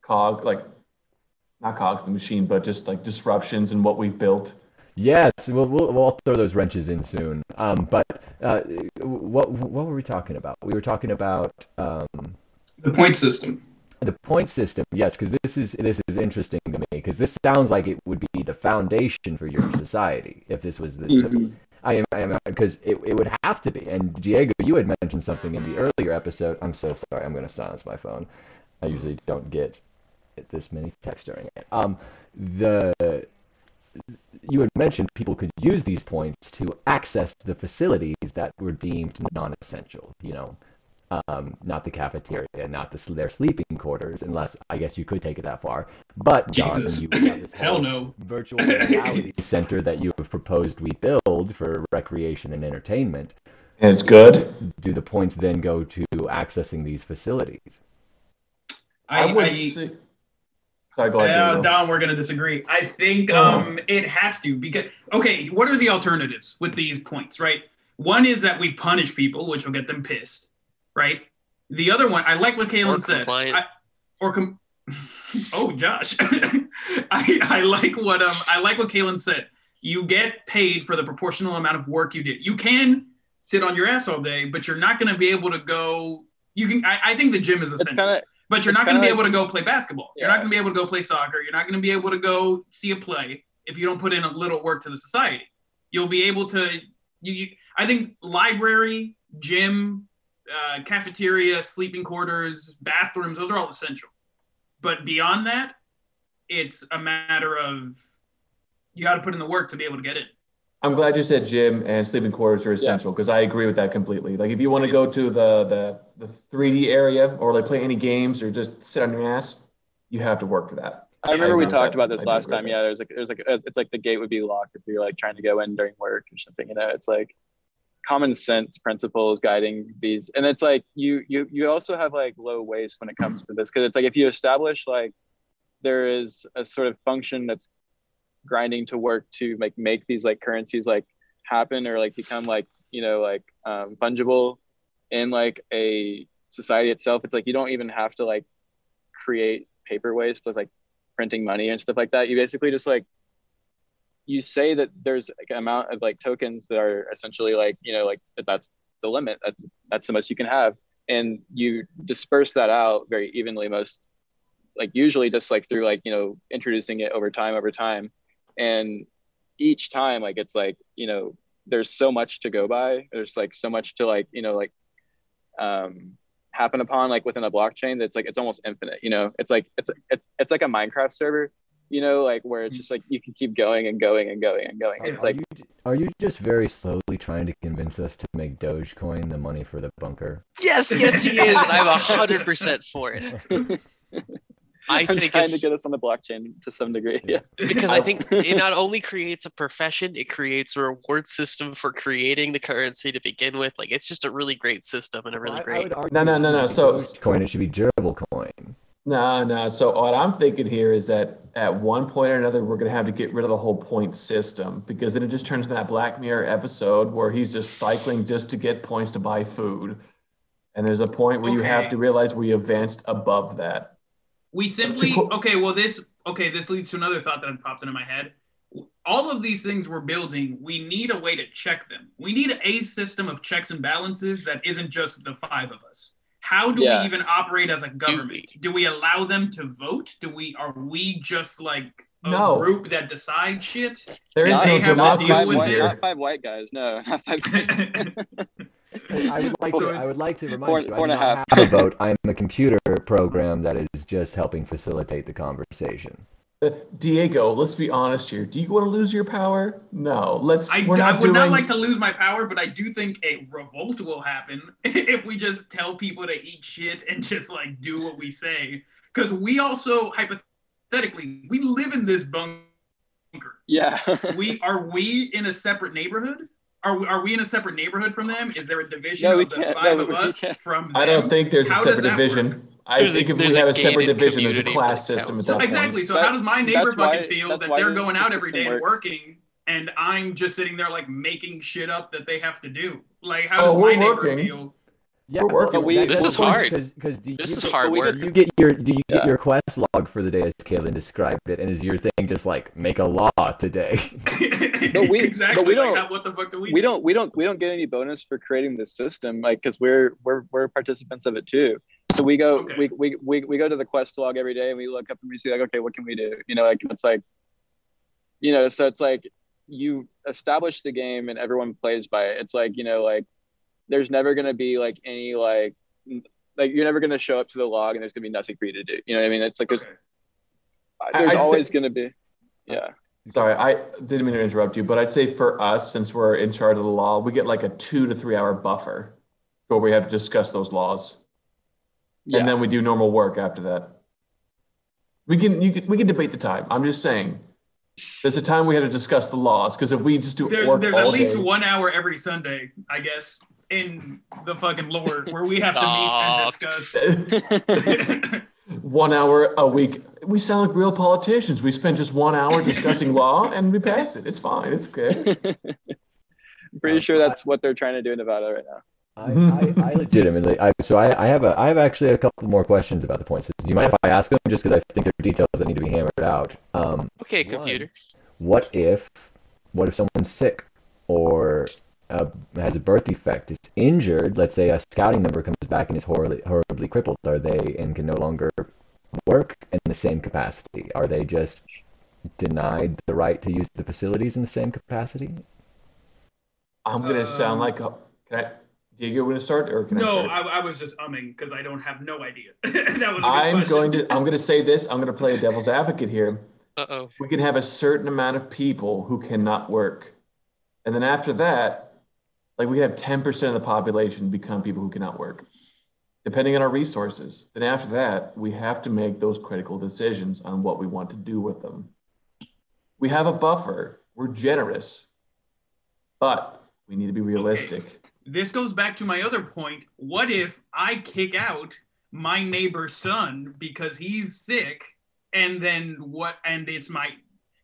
cog, like not cogs the machine, but just like disruptions and what we've built. Yes, we'll, we'll we'll throw those wrenches in soon. Um, but uh, what what were we talking about? We were talking about um, the point system. the point system. Yes, because this is this is interesting to me because this sounds like it would be the foundation for your society if this was the. the Mhm. I am, I am because it, it would have to be. And Diego, you had mentioned something in the earlier episode. I'm so sorry. I'm going to silence my phone. I usually don't get this many texts during it. Um, the you had mentioned people could use these points to access the facilities that were deemed non-essential. You know, um, not the cafeteria, not the, their sleeping quarters, unless I guess you could take it that far. But John, Jesus. you have this Hell no. virtual reality center that you have proposed we build for recreation and entertainment. And it's good. Do the points then go to accessing these facilities? I, would I- say. Sorry, go ahead. Uh, Don, we're gonna disagree. I think Oh. um, it has to because okay, what are the alternatives with these points, right? One is that we punish people, which will get them pissed, right? The other one, I like what Kalen Or said. compliant. I, or com- oh, Josh, I, I like what um I like what Kalen said. You get paid for the proportional amount of work you did. You can sit on your ass all day, but you're not going to be able to go. You can. I, I think the gym is It's essential kind of but you're It's not going to be able to go play basketball. You're not going to be able to go play soccer. You're not going to be able to go see a play if you don't put in a little work to the society. You'll be able to. You, you I think library, gym, uh, cafeteria, sleeping quarters, bathrooms. Those are all essential. But beyond that, it's a matter of you got to put in the work to be able to get it. I'm glad you said gym and sleeping quarters are essential because I agree with that completely. Like if you want to go to the, the the 3D area or like play any games or just sit on your ass, you have to work for that. I remember we talked I- about this I last time. Yeah, there's like there's like it's like the gate would be locked if you're like trying to go in during work or something. You know, it's like common sense principles guiding these, and it's like you you you also have like low waste when it comes to this because it's like if you establish like there is a sort of function that's grinding to work to like make these like currencies like happen or like become like you know like um, fungible in like a society itself. It's like you don't even have to like create paper waste of like printing money and stuff like that. You basically just like you say that there's like an amount of like tokens that are essentially like you know like that that's the limit that, that's the most you can have. And you disperse that out very evenly most like usually just like through like you know introducing it over time over time and each time like it's like you know there's so much to go by there's like so much to like you know like um happen upon like within a blockchain that's like it's almost infinite you know it's like it's it's, it's like a minecraft server you know like where it's just like you can keep going and going and going and going it's are like you, are you just very slowly trying to convince us to make Dogecoin the money for the bunker? Yes, yes, he is, and I'm hundred percent for it. I i'm think trying to get us on the blockchain to some degree yeah because I think it not only creates a profession, it creates a reward system for creating the currency to begin with. Like it's just a really great system and a really I- I great. would argue No, no, no, no, so- coin, it should be durable coin. No, no. So what I'm thinking here is that at one point or another, we're gonna have to get rid of the whole point system because then it just turns into that Black Mirror episode where he's just cycling just to get points to buy food. And there's a point where you have to realize we advanced above that. We simply okay. Well, this okay. This leads to another thought that had popped into my head. All of these things we're building, we need a way to check them. We need a system of checks and balances that isn't just the five of us. How do Yeah. we even operate as a government? Do we allow them to vote? Do we are we just like a No. group that decides shit? There is Not- no they have to not deal five, democracy with white, it. here. not five white guys no not five I would like to. I would like to remind four- you. I four do and a not half. have a vote. I'm a computer program that is just helping facilitate the conversation. Uh, Diego, let's be honest here. Do you want to lose your power? No. Let's. I, we're I not would not like to lose my power, but I do think a revolt will happen if we just tell people to eat shit and just like do what we say. Because we also hypothetically we live in this bunker. yeah We are we in a separate neighborhood? Are we, are we in a separate neighborhood from them? Is there a division No, of the can't. five No, of us can't. from them? I don't think there's How a separate division. work? I There's a- think if we a have a separate division, there's a class system at counts. that point. Exactly. So That- how does my neighbor that's why- fucking feel that they're the- going the out every day system and works. working, and I'm just sitting there like making shit up that they have to do? Like, how Oh, does my we're neighbor working. feel? Yeah, We're working. We- This is the point, hard. Cause, 'cause do This you is hard work. Do you get your do you Yeah. get your quest log for the day as Kaylin described it, and is your thing just like make a law today? But we- exactly. but we don't- how- what the fuck do we? we do? don't we don't we don't get any bonus for creating this system like because we're we're we're participants of it too so we go Okay. we, we we we go to the quest log every day and we look up and we see like okay what can we do you know like it's like you know so it's like you establish the game and everyone plays by it it's like you know like there's never going to be like any like like you're never going to show up to the log and there's going to be nothing for you to do you know what i mean it's like there's Okay. there's I'd always going to be yeah Sorry, I didn't mean to interrupt you, but I'd say for us, since we're in charge of the law, we get like a two to three hour buffer where we have to discuss those laws. yeah And then we do normal work after that. We can you can we can debate the time. I'm just saying. There's a time we had to discuss the laws because if we just do There, work there's all at least day, one hour every Sunday, I guess, in the fucking lore where we have to meet and discuss. one hour a week. We sound like real politicians. We spend just one hour discussing law and we pass it. It's fine. It's okay. i'm pretty sure that's what they're trying to do in nevada right now I, I, I legitimately, I, so I, I have a, I have actually a couple more questions about the points. Do you mind if I ask them, just because I think there are details that need to be hammered out? Um, Okay, one, computer. What if, what if someone's sick, or uh, has a birth defect, is injured? Let's say a scouting member comes back and is horribly, horribly crippled. Are they and can no longer work in the same capacity? Are they just denied the right to use the facilities in the same capacity? I'm gonna sound Uh, like a. Can I? Diego, going to start, or can I No, start? I, I was just umming because I don't have no idea. that was a good I'm question. going to. I'm going to say this. I'm going to play a devil's advocate here. Uh oh. We can have a certain amount of people who cannot work, and then after that, like we could have 10% of the population become people who cannot work, depending on our resources. Then after that, we have to make those critical decisions on what we want to do with them. We have a buffer. We're generous, but we need to be realistic. This goes back to my other point. What if I kick out my neighbor's son because he's sick, and then what? And it's my,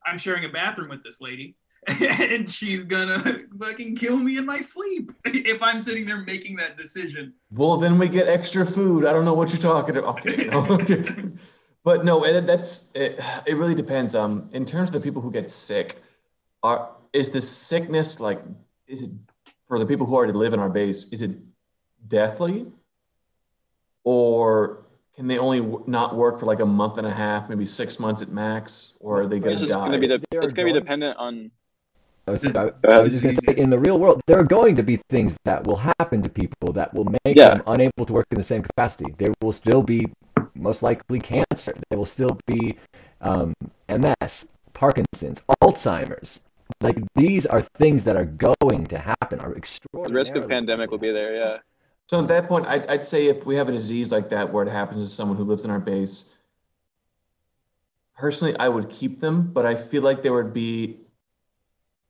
I'm sharing a bathroom with this lady, and she's gonna fucking kill me in my sleep if I'm sitting there making that decision. Well, then we get extra food. I don't know what you're talking about. Okay, no. but no, it, that's it, it. Really depends. Um, in terms of the people who get sick, are is the sickness like is it for the people who already live in our base? Is it deathly, or can they only w- not work for like a month and a half, maybe six months at max, or are they gonna It's die? gonna be the, They are it's gonna be dependent on I was, I, I was just going to say, in the real world, there are going to be things that will happen to people that will make Yeah. them unable to work in the same capacity. There will still be, most likely, cancer. There will still be um, MS, Parkinson's, Alzheimer's. Like these are things that are going to happen. Are extraordinary. the risk of pandemic will be there. Yeah. So at that point, I'd, I'd say if we have a disease like that where it happens to someone who lives in our base, personally, I would keep them, but I feel like there would be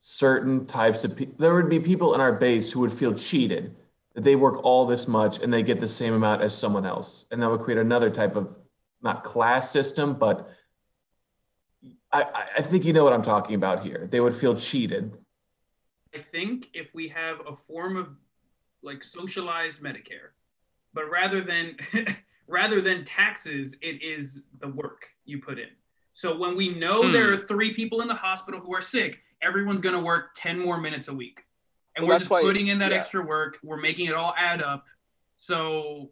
certain types of people, there would be people in our base who would feel cheated that they work all this much and they get the same amount as someone else. And that would create another type of, not class system, but I, I- think you know what I'm talking about here. They would feel cheated. I think if we have a form of like socialized Medicare, but rather than rather than taxes, it is the work you put in. So when we know Hmm. there are three people in the hospital who are sick, everyone's going to work 10 more minutes a week. And Well, we're just why- putting in that yeah. extra work. We're making it all add up. So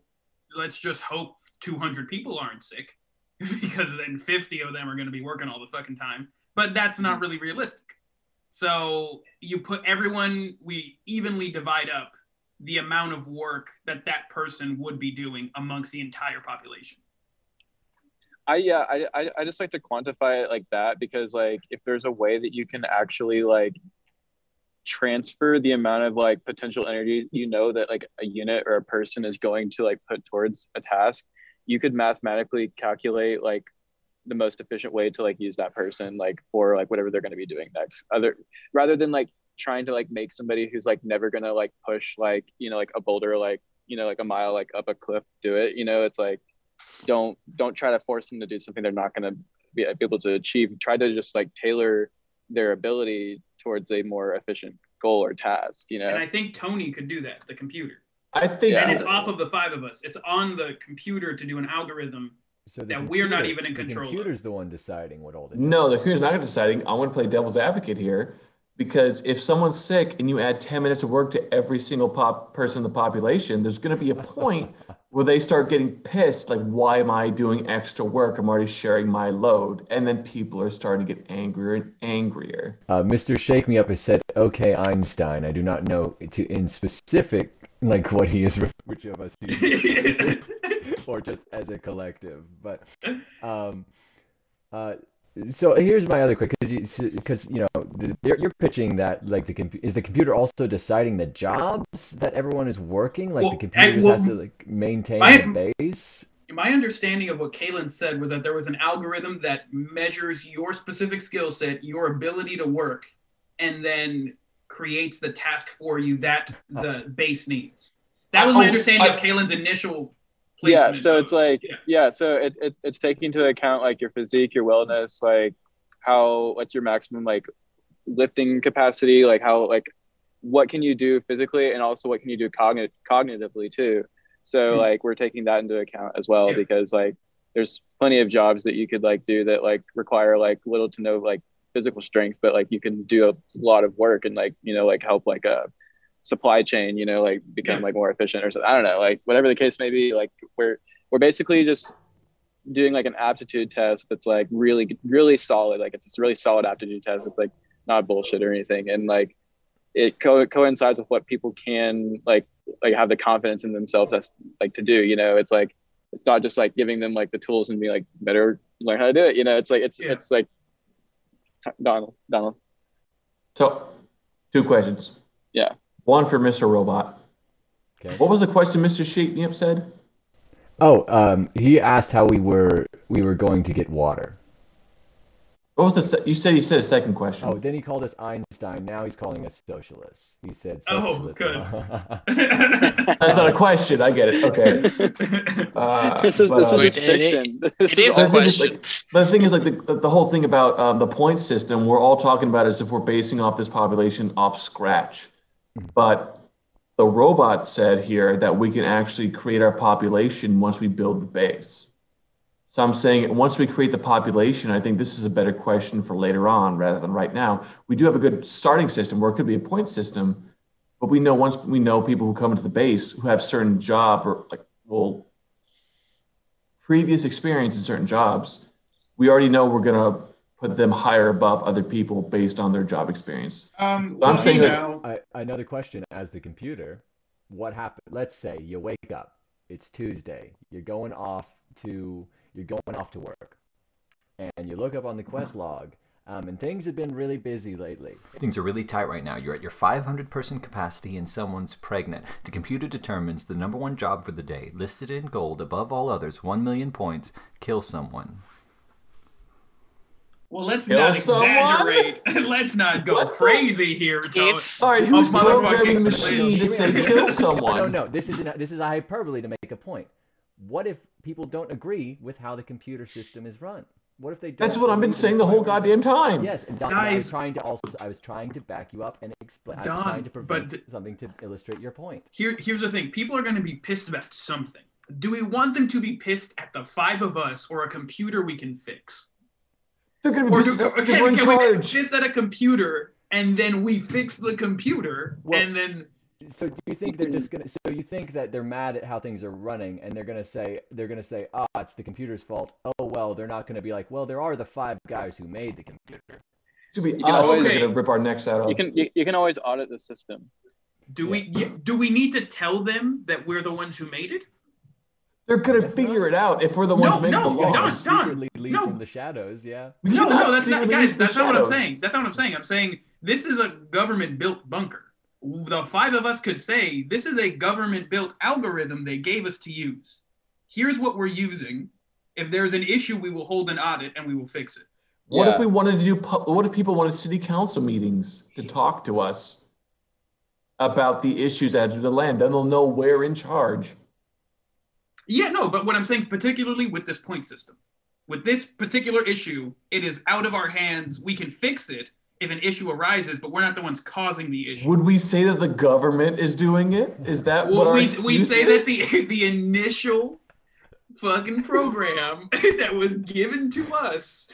let's just hope 200 people aren't sick because then 50 of them are going to be working all the fucking time. But that's not mm-hmm. really realistic. So you put everyone, we evenly divide up the amount of work that that person would be doing amongst the entire population. I yeah, I, I just like to quantify it like that because like if there's a way that you can actually like transfer the amount of like potential energy you know that like a unit or a person is going to like put towards a task, you could mathematically calculate like the most efficient way to like use that person like for like whatever they're going to be doing next. Other rather than like trying to like make somebody who's like never gonna like push like you know like a boulder like you know like a mile like up a cliff do it. You know it's like don't don't try to force them to do something they're not going to be able to achieve try to just like tailor their ability towards a more efficient goal or task you know And I think Tony could do that, the computer. I think Yeah. And it's off of the five of us. It's on the computer to do an algorithm. So the that we're not even in control. The computer's the one deciding what all the No, the computer's not deciding. I want to play devil's advocate here because if someone's sick and you add 10 minutes of work to every single pop person in the population, there's going to be a point where they start getting pissed like, why am I doing extra work? I'm already sharing my load. And then people are starting to get angrier and angrier. Uh, Mr. Shake Me Up has said, "Okay, Einstein." I do not know to in specific like what he is, which of us, or just as a collective. But um, uh, so here's my other quick because because you, know the, you're, you're pitching that like the compu- is the computer also deciding the jobs that everyone is working like Well, the computer just well, has to like maintain my- the base. My understanding of what Kalen said was that there was an algorithm that measures your specific skill set, your ability to work, and then creates the task for you that oh. the base needs. That was my Oh, understanding I- of Kalen's initial yeah so of- it's like yeah. yeah, so it, it, it's taking into account like your physique your wellness like how what's your maximum like lifting capacity like how like what can you do physically and also what can you do cogn- cognitively too so Hmm. like we're taking that into account as well Yeah. because like there's plenty of jobs that you could like do that like require like little to no like physical strength but like you can do a lot of work and like you know like help like a supply chain you know like become like more efficient or something i don't know like whatever the case may be like we're we're basically just doing like an aptitude test that's like really really solid like it's a really solid aptitude test it's like not bullshit or anything and like it co- coincides with what people can like like have the confidence in themselves as like to do. You know, it's like it's not just like giving them like the tools and be like better learn how to do it. You know, it's like it's Yeah. it's like Donald Donald. So, two questions. Yeah. One for Mr. Robot. Okay. What was the question Mr. Shake Me Up said? Oh, um, he asked how we were we were going to get water. What was the se- you said? You said a second question. Oh, then he called us Einstein. Now he's calling us socialists. He said Oh, socialism. That's not a question. I get it. Okay. Uh, this is but, this uh, is Wait, just it- fiction. This it is the a thing is, question. like, but the thing is, like the, the whole thing about um, the point system, we're all talking about is if we're basing off this population off scratch. But the robot said here that we can actually create our population once we build the base. So I'm saying once we create the population, I think this is a better question for later on rather than right now. We do have a good starting system where it could be a point system, but we know once we know people who come into the base who have certain job or like well previous experience in certain jobs, we already know we're gonna put them higher above other people based on their job experience. um, I'm saying you that- I, another question as the computer, what happened? Let's say you wake up, it's Tuesday, you're going off to you're going off to work, and you look up on the quest log, um, and things have been really busy lately. Things are really tight right now. You're at your 500 person capacity and someone's pregnant. The computer determines the number one job for the day, listed in gold above all others, 1 million points, kill someone. Well, let's Kill not someone? exaggerate. let's not go What crazy here. Tony. If All right, who's programming the machine. machine to say kill someone? No, no, this is an, this is a hyperbole to make a point. What if people don't agree with how the computer system is run? What if they don't? That's what I've been saying the whole requirements? goddamn time. Yes, and Don, I was trying to also I was trying to back you up and explain. I was Don, trying to but provide th- something to illustrate your point. Here, here's the thing. People are going to be pissed about something. Do we want them to be pissed at the five of us or a computer we can fix? They're gonna be Or pissed do, at us or can, in can we be charge. pissed at a computer and then we fix the computer Well- and then So do you think they're just gonna? So you think that they're mad at how things are running, and they're gonna say they're gonna say, "Ah, it's the computer's fault." Oh well, they're not gonna be like, "Well, there are the five guys who made the computer." It's gonna You can us always- that's gonna rip our necks out. you can you, you can always audit the system. do we do we need to tell them that we're the ones who made it? They're gonna That's figure not- it out if we're the ones No, making no, the You laws. guys Don, can Don, secretly lead no. from the shadows, yeah. No, no, that's not, what guys. leads the That's not what I'm saying. That's not what I'm saying. I'm saying this is a government-built bunker. The five of us could say this is a government-built algorithm they gave us to use. Here's what we're using. If there's an issue, we will hold an audit and we will fix it. What Yeah. if we wanted to do? What if people wanted city council meetings to talk to us about the issues added to the land? Then they'll know we're in charge. Yeah, no, but what I'm saying, particularly with this point system, with this particular issue, it is out of our hands. We can fix it if an issue arises, but we're not the ones causing the issue. Would we say that the government is doing it? Is that what Well, our we'd, excuse we'd say that the the initial fucking program that was given to us.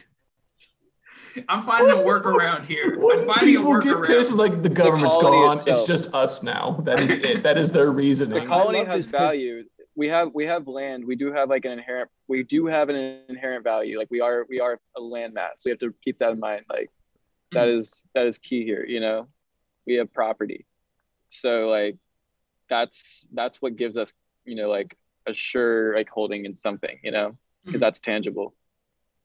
I'm finding a workaround here. What I'm if finding a people get pissed like the government's colony gone? It's just us now. That is it. That is their reasoning. col- colony has value. We have we have land. We do have like an inherent. We do have an inherent value. Like we are we are a land landmass. We have to keep that in mind. Like that is that is key here. You know, we have property. So like that's that's what gives us you know like a sure like holding in something. You know, because Mhm. that's tangible.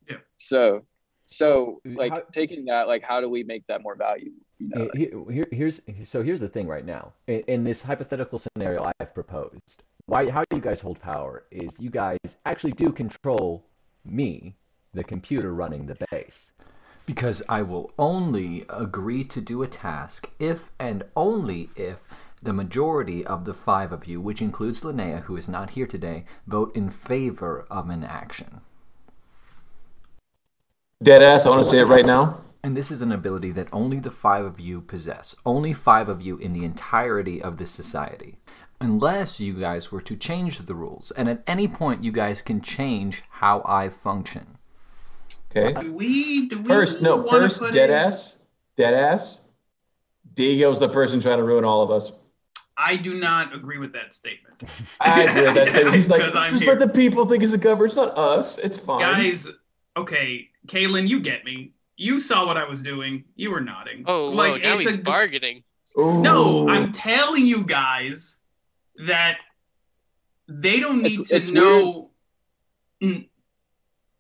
Yeah. So so like how- taking that like how do we make that more value? You know, here, here, here's so here's the thing right now. In, in this hypothetical scenario I've proposed, why how do you guys hold power is you guys actually do control me, the computer running the base. Because I will only agree to do a task if and only if the majority of the five of you, which includes Linnea, who is not here today, vote in favor of an action. Deadass. I want to say it right now. And this is an ability that only the five of you possess. Only five of you in the entirety of this society. Unless you guys were to change the rules. And at any point, you guys can change how I function. Okay. Do we? Do we First, no. First, dead in- ass. Dead ass. Diego's the person trying to ruin all of us. I do not agree with that statement. I agree with that statement. He's like, I'm just here. let the people think it's the government. It's not us. It's fine. Guys, okay, Kaylin, you get me. You saw what I was doing. You were nodding. Oh, whoa, like now it's he's a, bargaining. No, I'm telling you guys that they don't need It's- to it's know. Mm.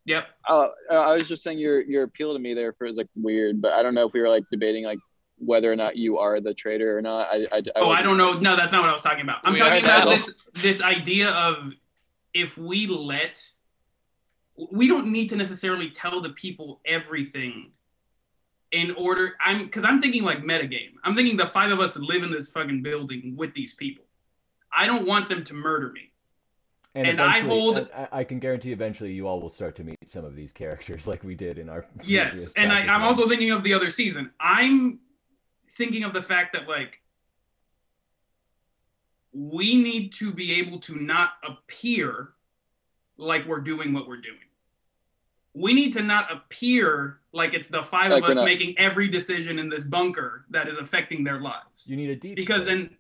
Yep. Oh, uh, I was just saying your your appeal to me there for is like weird, but I don't know if we were like debating like whether or not you are the traitor or not. I, I, Oh, I don't know. No, that's not what I was talking about. I'm We talking about this this idea of if we let we don't need to necessarily tell the people everything in order I'm because I'm thinking like metagame. I'm thinking the five of us live in this fucking building with these people. I don't want them to murder me. And I hold- and I, I can guarantee eventually you all will start to meet some of these characters like we did in our. Yes, and I, I'm also thinking of the other season. I'm thinking of the fact that like we need to be able to not appear like we're doing what we're doing. We need to not appear like it's the five Like of us not- making every decision in this bunker that is affecting their lives. You need a deep. Because then,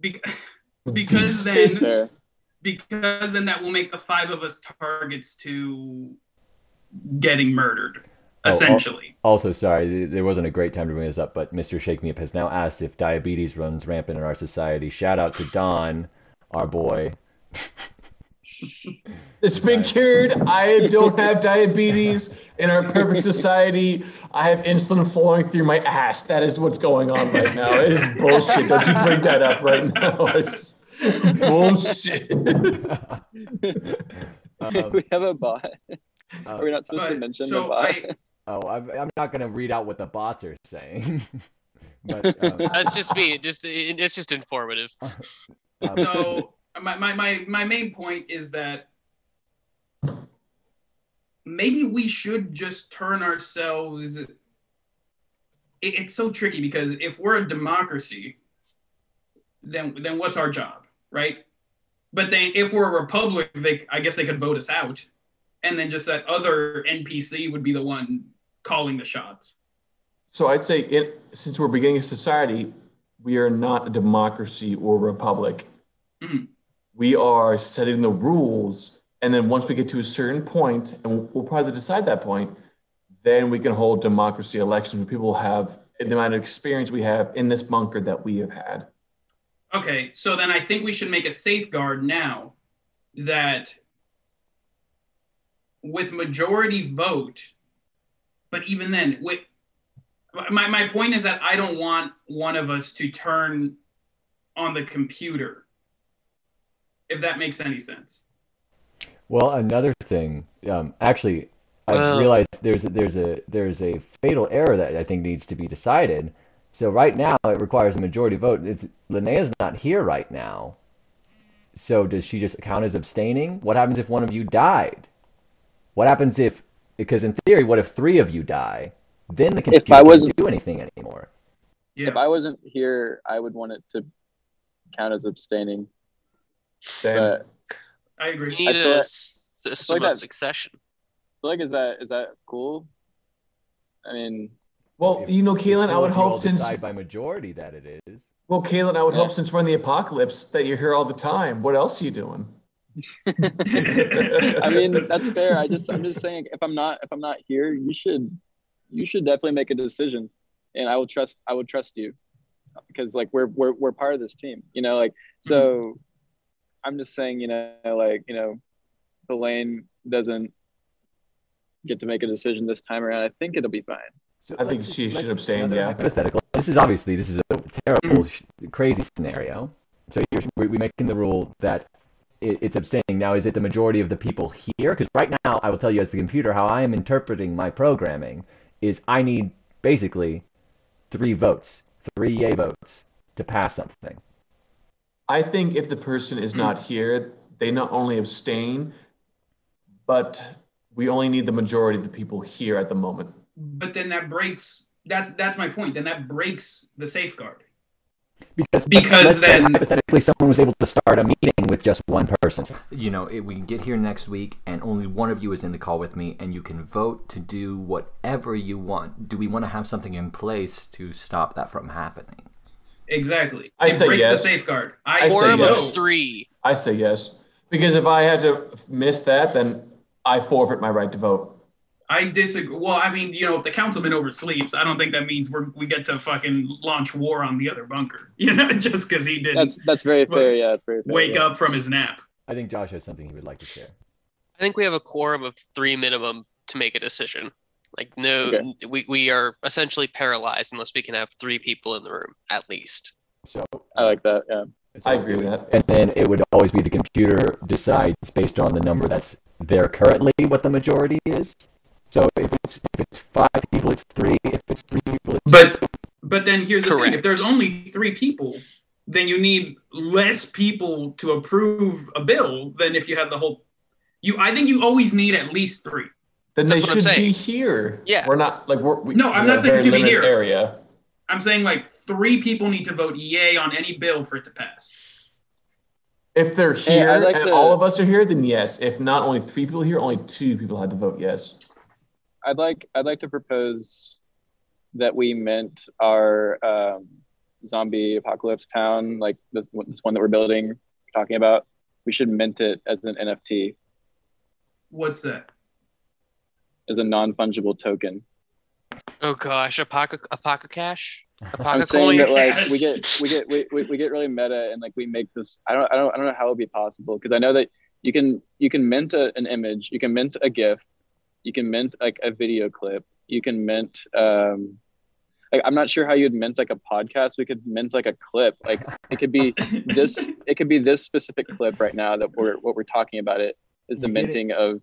bec- because then, because then that will make the five of us targets to getting murdered, Oh, oh. essentially. Also, sorry, there wasn't a great time to bring this up, but Mr. Shake Me Up has now asked if diabetes runs rampant in our society. Shout out to Don, our boy. It's been cured. I don't have diabetes. In our perfect society, I have insulin flowing through my ass. That is what's going on right now. It is bullshit. Don't you bring that up right now. It's bullshit. Um, we have a bot. uh, Are we not supposed to mention so the bot? I- oh, I'm, I'm not going to read out what the bots are saying. but um, That's just me. Just it's just informative. um, so my, my, my, my main point is that maybe we should just turn ourselves it, it's so tricky because if we're a democracy then then what's our job right but then if we're a republic they i guess they could vote us out and then just that other npc would be the one calling the shots So I'd say, it, since we're beginning a society, we are not a democracy or republic. Mhm. We are setting the rules, and then once we get to a certain point, and we'll, probably decide that point, then we can hold democracy elections where people have the amount of experience we have in this bunker that we have had. Okay, so then I think we should make a safeguard now that with majority vote, but even then, with my, my point is that I don't want one of us to turn on the computer, if that makes any sense. Well, another thing, um, actually, I Well- realized there's a, there's a there's a fatal error that I think needs to be decided. So right now it requires a majority vote. It's Linnea's not here right now. So does she just count as abstaining? What happens if one of you died? What happens if because in theory, what if three of you die? Then the computer I can't wasn't- do anything anymore. Yeah. If I wasn't here, I would want it to count as abstaining. Then But I We agree. need feel like- system like of that- succession. I like is that is that cool? I mean, well, If- you know, It's Kaylin, I would if you all hope since by majority that it is. well, Kaylin, I would Yeah. hope since we're in the apocalypse that you're here all the time. What else are you doing? I mean that's fair. I just I'm just saying if I'm not if I'm not here, you should you should definitely make a decision, and I will trust I would trust you because like we're we're we're part of this team, you know. Like so, mm-hmm. I'm just saying, you know, like you know, Elaine doesn't get to make a decision this time around. I think it'll be fine. So I think she should abstain, yeah. Hypothetical. This is obviously this is a terrible, sh- crazy scenario. So you're, we- we're making the rule that it, it's abstaining. Now, is it the majority of the people here? Because right now, I will tell you as the computer how I am interpreting my programming is I need basically three votes, three yay votes to pass something. I think if the person is not mm. here, they not only abstain, but we only need the majority of the people here at the moment. but then that breaks. That's that's my point. Then that breaks the safeguard. Because, Because let's say then- hypothetically someone was able to start a meeting with just one person. you know, it, we can get here next week and only one of you is in the call with me and you can vote to do whatever you want. Do we want to have something in place to stop that from happening? Exactly. I it say breaks yes. the safeguard. I I, say Quorum yes. of three. I say yes. Because if I had to miss that, then I forfeit my right to vote. I disagree. Well, I mean, you know, if the councilman oversleeps, I don't think that means we're we get to fucking launch war on the other bunker. You know, just because he didn't That's that's very Well, fair. Yeah, that's very fair. wake yeah. up from his nap. I think Josh has something he would like to share. I think we have a quorum of three minimum to make a decision. Like no, Okay. we we are essentially paralyzed unless we can have three people in the room at least. So I like that. Yeah. so I agree with that. And then it would always be the computer decides based on the number that's there currently what the majority is. So if it's if it's five people, it's three. If it's three people, it's But but then here's the thing: if there's only three people, then you need less people to approve a bill than if you had the whole. You, I think you always need at least three. Then That's they should be here. Yeah. We're not like we're. We, No, I'm not saying very to be here. Area. I'm saying like three people need to vote yay on any bill for it to pass. If they're here I'd like and to- all of us are here, then yes. If not, only three people here, only two people had to vote yes. I'd like I'd like to propose that we mint our um, zombie apocalypse town, like this, this one that we're building, talking about. We should mint it as an NFT, What's that? As a non-fungible token. Oh gosh, Apoca Apoca Cash, I'm saying Coin. that like Cash. we get we get we, we, we get really meta and like we make this. I don't I don't I don't know how it would be possible because I know that you can you can mint a, an image, you can mint a GIF, you can mint like a video clip, you can mint. um like, I'm not sure how you'd mint like a podcast. We could mint like a clip. Like it could be this. It could be this specific clip right now that we're what we're talking about. It is the You get it. minting of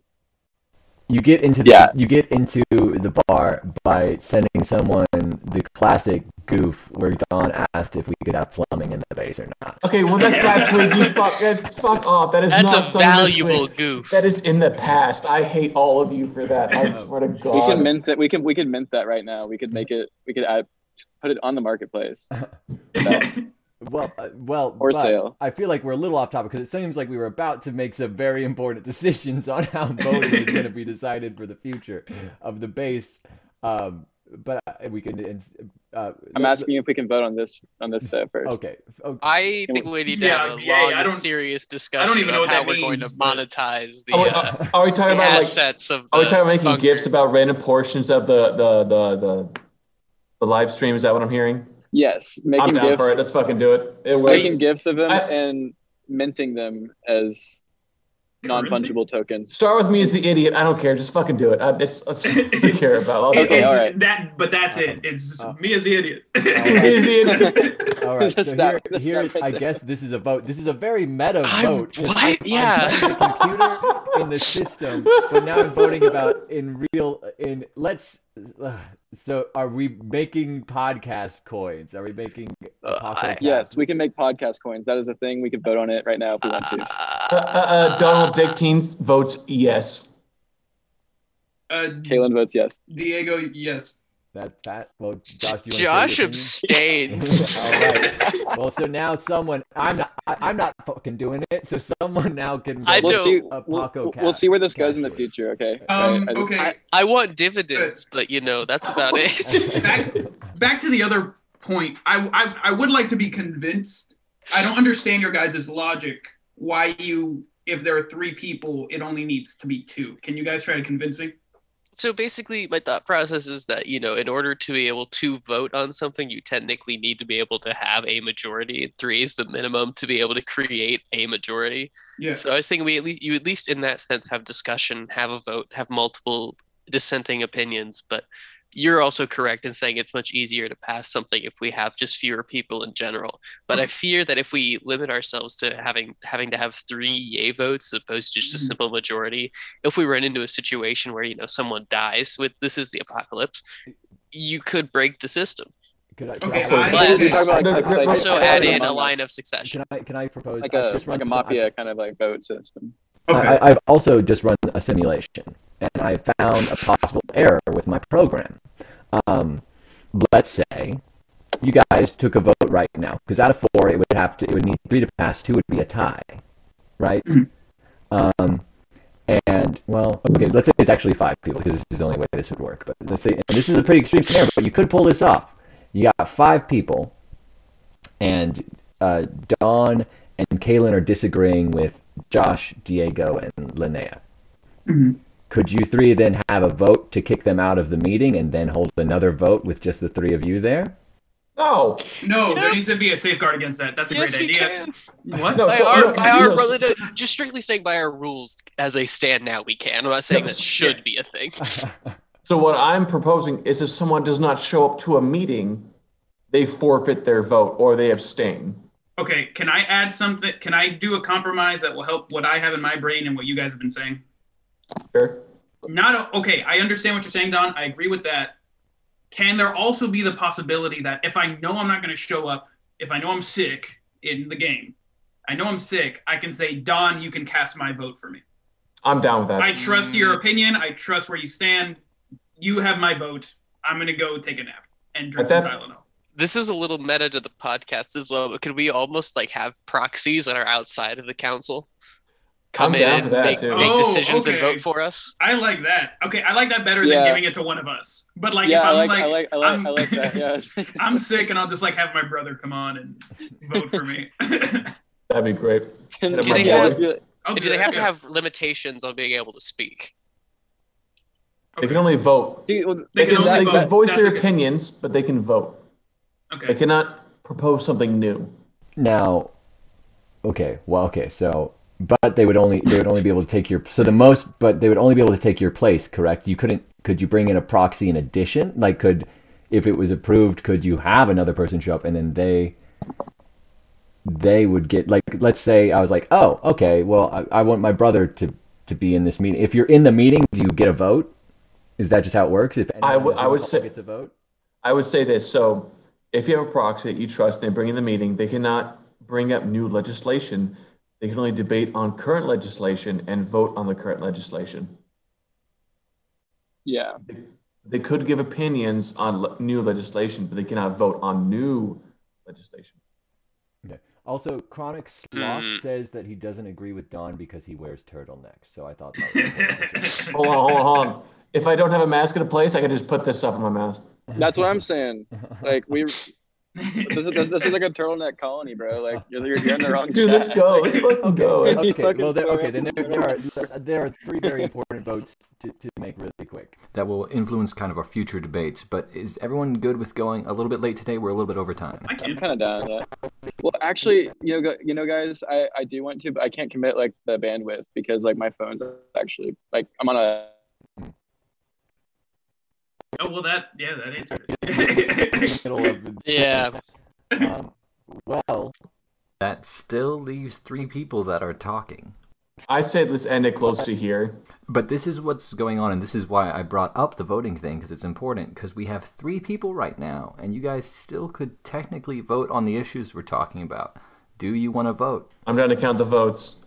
You get into the, Yeah. you get into the bar by sending someone the classic goof where Don asked if we could have plumbing in the base or not. Okay, well that's last week. You fuck. That's fuck off. That is That's not a something this valuable week. goof. That is in the past. I hate all of you for that. I swear to God. we can mint it. We can we can mint that right now. We could make it. We could add put it on the marketplace. Well, uh, well, Or but sale. I feel like we're a little off topic because it seems like we were about to make some very important decisions on how voting is going to be decided for the future of the base. Um, but uh, we can. Uh, I'm let- asking if we can vote on this on this step first. Okay. okay. I think we need to Yeah, have a yeah, long I don't- serious discussion even know how that we're going to means, but- monetize the, Are we, uh, are we talking the about like? assets of. Are we talking about making bunker. gifts about random portions of the the the the, the live stream? Is that what I'm hearing? Yes, making I'm making down gifts, for it. Let's fucking do it. It works. making gifts of them I- and minting them as non-fungible tokens. Start with me as the idiot. I don't care. Just fucking do it. I, it's, it's I care about. I'll, Okay, all right. That, but that's it. It's Uh, me as the idiot. Me as the idiot. All right, so that- here, that's here that it's, I there. guess this is a vote. This is a very meta I'm- vote. 'cause what? I'm- I'm Yeah. the computer in the system, but now I'm voting about in real in. Let's. Uh, so, are we making podcast coins? Are we making? Uh, I- Yes, we can make podcast coins. That is a thing. We could vote on it right now if we want to. Uh, uh, uh, Donald Dick Teens votes yes. Uh, Kaylin votes yes. Diego, yes. That that. Well, Josh, do you Josh want to say your opinion? abstains. All right. Well, so now someone. I'm not. I, I'm not fucking doing it. So someone now can. I We'll do. see. a We'll, Paco we'll- cat- we'll see where this goes in the future. Okay. Um, I- I just- okay. I, I want dividends, but you know that's about it. Back- Back to the other point. I, I I would like to be convinced. I don't understand your guys' logic. Why you, if there are three people, it only needs to be two. Can you guys try to convince me? So basically, my thought process is that you know, in order to be able to vote on something, you technically need to be able to have a majority. Three is the minimum to be able to create a majority. yeah So I was thinking we at least you at least in that sense have discussion, have a vote, have multiple dissenting opinions, but you're also correct in saying it's much easier to pass something if we have just fewer people in general. But I fear that if we limit ourselves to having having to have three yay votes as opposed to just a Mhm. simple majority, if we run into a situation where you know someone dies with this is the apocalypse, you could break the system. Could I, could Okay, I, So- I- Unless- You're talking about No, like, no, like, no, Also like add in a line of succession. can I can I propose? like a just like a run some- mafia kind of like vote system. Okay. I, I've also just run a simulation, and I found a possible error with my program. Um, let's say you guys took a vote right now, because out of four, it would have to, it would need three to pass, two would be a tie, right? Mhm. Um, and well, okay, let's say it's actually five people, because this is the only way this would work. But let's say and this is a pretty extreme scenario, but you could pull this off. You got five people, and uh, Don and Kaylin are disagreeing with Josh, Diego, and Linnea. Mhm. Could you three then have a vote to kick them out of the meeting and then hold another vote with just the three of you there? No. No, Yeah. there needs to be a safeguard against that. That's a yes, great we idea. can. What? No, by so- our, no, by our no, so- brother, just strictly saying by our rules as they stand now, we can. I'm not saying No, that so- should yeah. be a thing. So what I'm proposing is if someone does not show up to a meeting, they forfeit their vote or they abstain. Okay, can I add something? Can I do a compromise that will help what I have in my brain and what you guys have been saying? Sure. Not a, okay. I understand what you're saying, Don. I agree with that. Can there also be the possibility that if I know I'm not going to show up, if I know I'm sick in the game, I know I'm sick, I can say, Don, you can cast my vote for me. I'm down with that. I trust your opinion. I trust where you stand. You have my vote. I'm going to go take a nap and drink At some that- Tylenol. This is a little meta to the podcast as well, but could we almost like have proxies that are outside of the council come I'm in down and for that, make, too. make Oh, decisions and vote for us? I like that. Okay, I like that better Yeah. than giving it to one of us. But like, yeah, if I I'm like, like, I like, I like, I'm- I like that. Yeah. I'm sick and I'll just like have my brother come on and vote for me. That'd be great. Do they have- just be like- I'll And do they have to have limitations on being able to speak? They Okay. can only vote. See, well, They They can can, only they vote. can voice That's their a good- opinions, but they can vote. Okay. They cannot propose something new. Now, okay, well, okay, so but they would only they would only be able to take your so the most but they would only be able to take your place, correct? You couldn't could you bring in a proxy in addition? Like could if it was approved, could you have another person show up and then they they would get like let's say I was like, "Oh, okay, well, I, I want my brother to to be in this meeting." If you're in the meeting, do you get a vote? Is that just how it works? If I would- the I say- call gets a vote? I would say this. So, if you have a proxy that you trust and they bring in the meeting, they cannot bring up new legislation. They can only debate on current legislation and vote on the current legislation. yeah. They could give opinions on le- new legislation, but they cannot vote on new legislation. Okay. Also, Chronic Sloth Mm. says that he doesn't agree with Don because he wears turtlenecks. So I thought that was. Hold on, hold on, hold on. If I don't have a mask in a place, I can just put this up in my mouth. That's what I'm saying. Like we, this is this, this is like a turtleneck colony, bro. Like you're you're, you're in the wrong. Dude, let's go. Let's fucking go. If okay, fucking well, there, okay, then there, there are there are three very important votes to, to make really quick. That will influence kind of our future debates. But is everyone good with going a little bit late today? We're a little bit over time. I I'm can. kind of down with that. Well, actually, you know, you know, guys, I I do want to, but I can't commit like the bandwidth because like my phone's actually like I'm on a. Oh well, that yeah, that answered it. Middle of the- Yeah. Um, well, That still leaves three people that are talking. I say let's end it close to here. But this is what's going on, and this is why I brought up the voting thing because it's important. Because we have three people right now, and you guys still could technically vote on the issues we're talking about. Do you want to vote? I'm down to count the votes.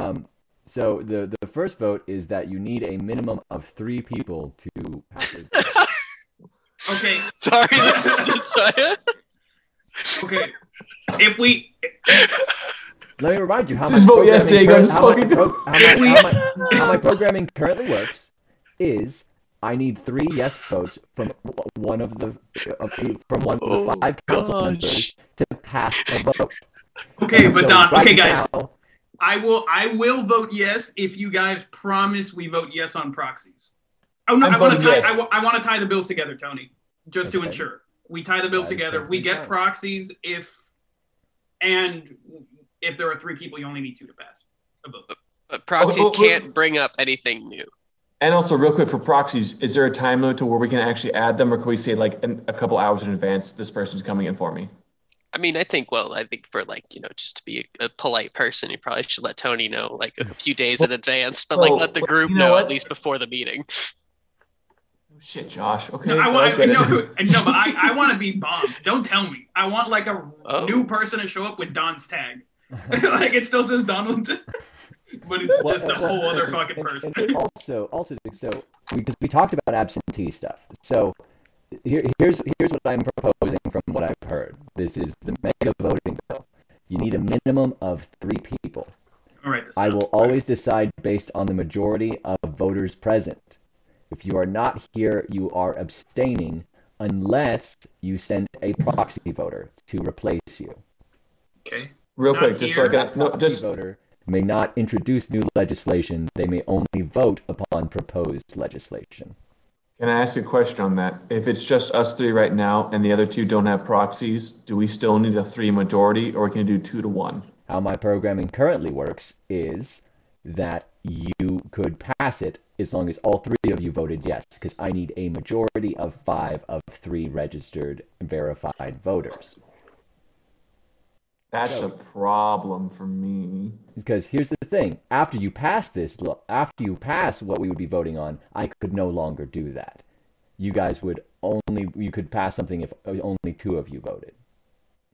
um, so the the first vote is that you need a minimum of three people to have a okay, Sorry, this is sorry. okay. If we Let me remind you how Just my vote yes, programming Diego, curr- just how, my pro- how, my, how, my, how my programming currently works is I need three yes votes from one of the from one of Oh, the five council members to pass a vote. okay, And but so Don, right okay, guys, now- I will I will vote yes if you guys promise we vote yes on proxies. Oh no, I'm I want to tie yes. I, want to tie the bills together, Tony, just to ensure we tie the bills That is together. We get fine. proxies if and if there are three people, you only need two to pass a vote. But proxies oh, oh, oh. can't bring up anything new. And also, real quick for proxies, is there a time limit to where we can actually add them, or can we say like in, a couple hours in advance, this person's coming in for me? I mean, I think, well, I think for like, you know, just to be a, a polite person, you probably should let Tony know like a few days in advance, but like let the well, group you know know what? at least before the meeting. Oh, Shit, Josh. Okay. No, I, I want get no, it. no, but I, I want to be bombed. Don't tell me. I want like a Oh. new person to show up with Don's tag. like it still says Donald, but it's Well, just a whole other and- fucking and- person. and also, also, so because we talked about absentee stuff. So here, here's here's what I'm proposing from what I've heard. This is the mega voting bill. You need a minimum of three people. All right, I sounds- will always decide based on the majority of voters present. If you are not here, you are abstaining unless you send a proxy voter to replace you. Okay. Real Not quick, just so I can no, Proxy just voter may not introduce new legislation. They may only vote upon proposed legislation. Can I ask you a question on that? If it's just us three right now and the other two don't have proxies, do we still need a three majority or can you do two to one? How my programming currently works is that you could pass it as long as all three of you voted yes, because I need a majority of five of three registered verified voters. That's a problem for me. Because here's the thing: after you pass this, after you pass what we would be voting on, I could no longer do that. You guys would only you could pass something if only two of you voted.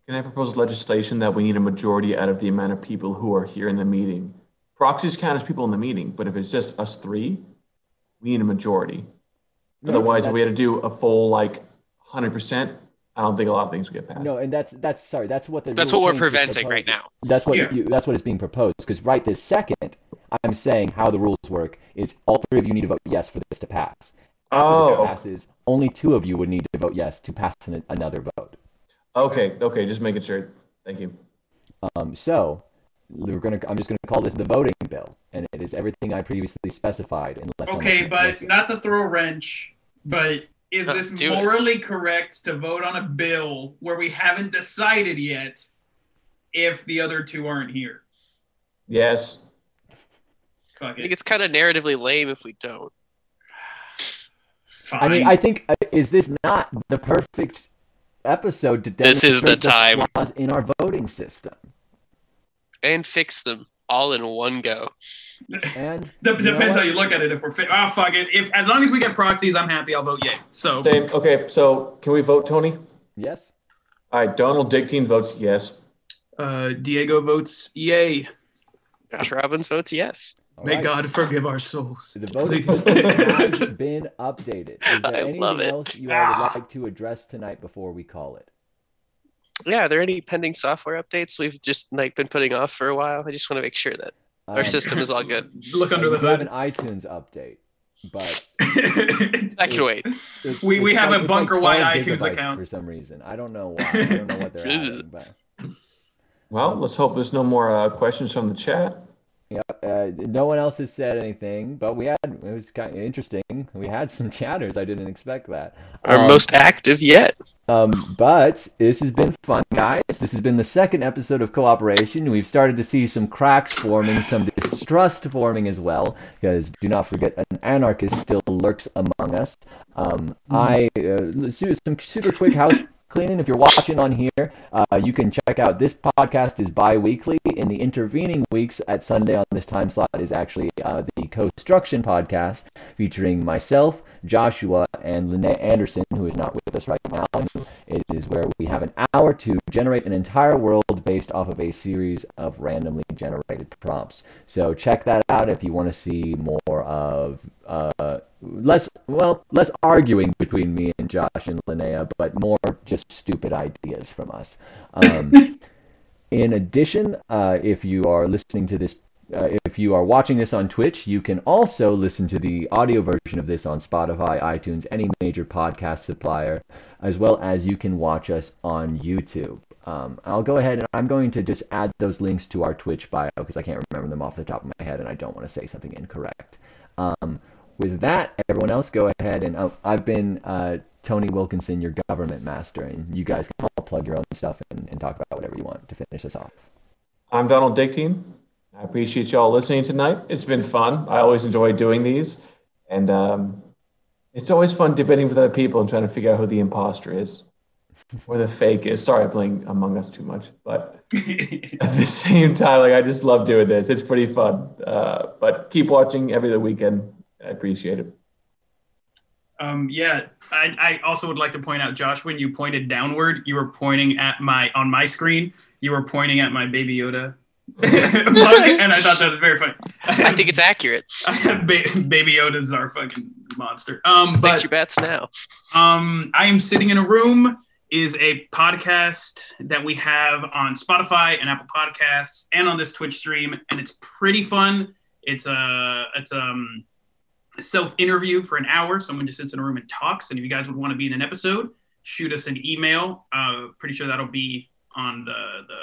Can I propose legislation that we need a majority out of the amount of people who are here in the meeting? Proxies count as people in the meeting, but if it's just us three, we need a majority. No, Otherwise, if we had to do a full like 100%, I don't think a lot of things would get passed. No, and that's that's sorry, that's what the that's what we're preventing right now. That's what yeah. you, that's what is being proposed. Because right this second, I'm saying how the rules work is all three of you need to vote yes for this to pass. After oh, this passes, only two of you would need to vote yes to pass an, another vote. Okay, okay, just making sure. Thank you. Um, so we're gonna. I'm just gonna call this the voting bill, and it is everything I previously specified. Unless okay, but not to throw a wrench, but is this morally it. correct to vote on a bill where we haven't decided yet if the other two aren't here? Yes. I think it's kind of narratively lame if we don't. Fine. I mean, I think uh, is this not the perfect episode to demonstrate this is the, the time flaws in our voting system and fix them all in one go. And depends how you look at it. If we're fit, oh fuck it. If as long as we get proxies, I'm happy. I'll vote yay. So same. Okay, so can we vote Tony? Yes. All right. Donald Dickteen votes yes. Uh, Diego votes yay. Josh Robbins votes yes. All May right. God forgive our souls. The voting system has been updated. Is there I anything else you all would like to address tonight before we call it? Yeah, are there any pending software updates we've just like been putting off for a while? I just want to make sure that our um, system is all good. Look under the hood. have an iTunes update, but I can wait. It's, we it's we have like, a bunker wide like iTunes account for some reason. I don't know why. I don't know what they're adding, but. Well, let's hope there's no more uh, questions from the chat. Yep. Uh, no one else has said anything, but we had it was kind of interesting. We had some chatters. I didn't expect that. Our um, most active yet. Um, but this has been fun, guys. This has been the second episode of cooperation. We've started to see some cracks forming, some distrust forming as well. Because do not forget, an anarchist still lurks among us. Um, mm. I uh, some super quick house cleaning. If you're watching on here, uh, you can check out this podcast is bi-weekly. In the intervening weeks at Sunday on this time slot is actually uh, the construction podcast featuring myself, Joshua, and Linnea Anderson, who is not with us right now. It is where we have an hour to generate an entire world based off of a series of randomly generated prompts. So check that out if you want to see more of uh, less well less arguing between me and Josh and Linnea, but more just stupid ideas from us. Um, in addition, uh, if you are listening to this uh, if you are watching this on Twitch, you can also listen to the audio version of this on Spotify, iTunes, any major podcast supplier, as well as you can watch us on YouTube. Um, I'll go ahead and I'm going to just add those links to our Twitch bio because I can't remember them off the top of my head and I don't want to say something incorrect. Um, with that, everyone else go ahead and oh, I've been uh, Tony Wilkinson, your government master, and you guys can all plug your own stuff and, and talk about whatever you want to finish this off. I'm Donald Dickteen. I appreciate y'all listening tonight. It's been fun. I always enjoy doing these. And um, it's always fun debating with other people and trying to figure out who the imposter is or the fake is. Sorry, I'm playing Among Us too much. But at the same time, like I just love doing this. It's pretty fun. Uh, but keep watching every other weekend. I appreciate it. Um, yeah, I, I also would like to point out, Josh, when you pointed downward, you were pointing at my on my screen. You were pointing at my Baby Yoda and I thought that was very funny. I think it's accurate. ba- Baby Yoda's our fucking monster. Um, but Fix your bets now. Um, I am sitting in a room is a podcast that we have on Spotify and Apple Podcasts and on this Twitch stream, and it's pretty fun. It's a it's um a self interview for an hour. Someone just sits in a room and talks. And if you guys would want to be in an episode, shoot us an email. Uh, pretty sure that'll be on the the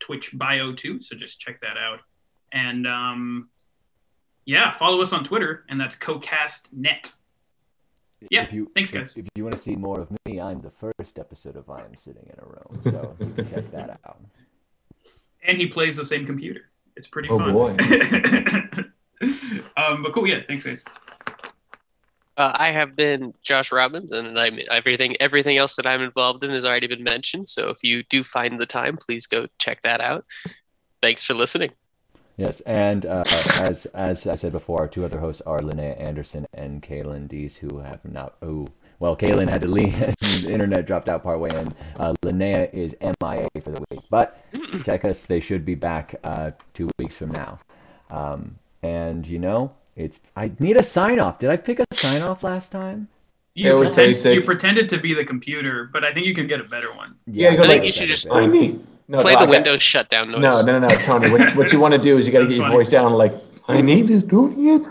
Twitch bio too. So just check that out. And um, yeah, follow us on Twitter, and that's CoCastNet. Yeah, if you, thanks, guys. If, you want to see more of me, I'm the first episode of I Am Sitting in a Room, so you can check that out. And he plays the same computer. It's pretty Oh, fun. boy. um, but cool, yeah, thanks, guys. Uh, I have been Josh Robbins, and I'm everything. Everything else that I'm involved in has already been mentioned. So if you do find the time, please go check that out. Thanks for listening. Yes, and uh, as as I said before, our two other hosts are Linnea Anderson and Kaylin Dees, who have not. Oh, well, Kaylin had to leave. the internet dropped out partway in. Uh, Linnea is MIA for the week, but check us. They should be back uh, two weeks from now. Um, and you know, it's I need a sign off. Did I pick a sign off last time? You, It was pretend, you pretended to be the computer, but I think you can get a better one. Yeah, you I think like- that you should just- better. I need. No, Play no, the I- Windows shutdown noise. No, no, no, no, Tony. What, what you want to do is you got to get your funny. voice down like, my name is Tony.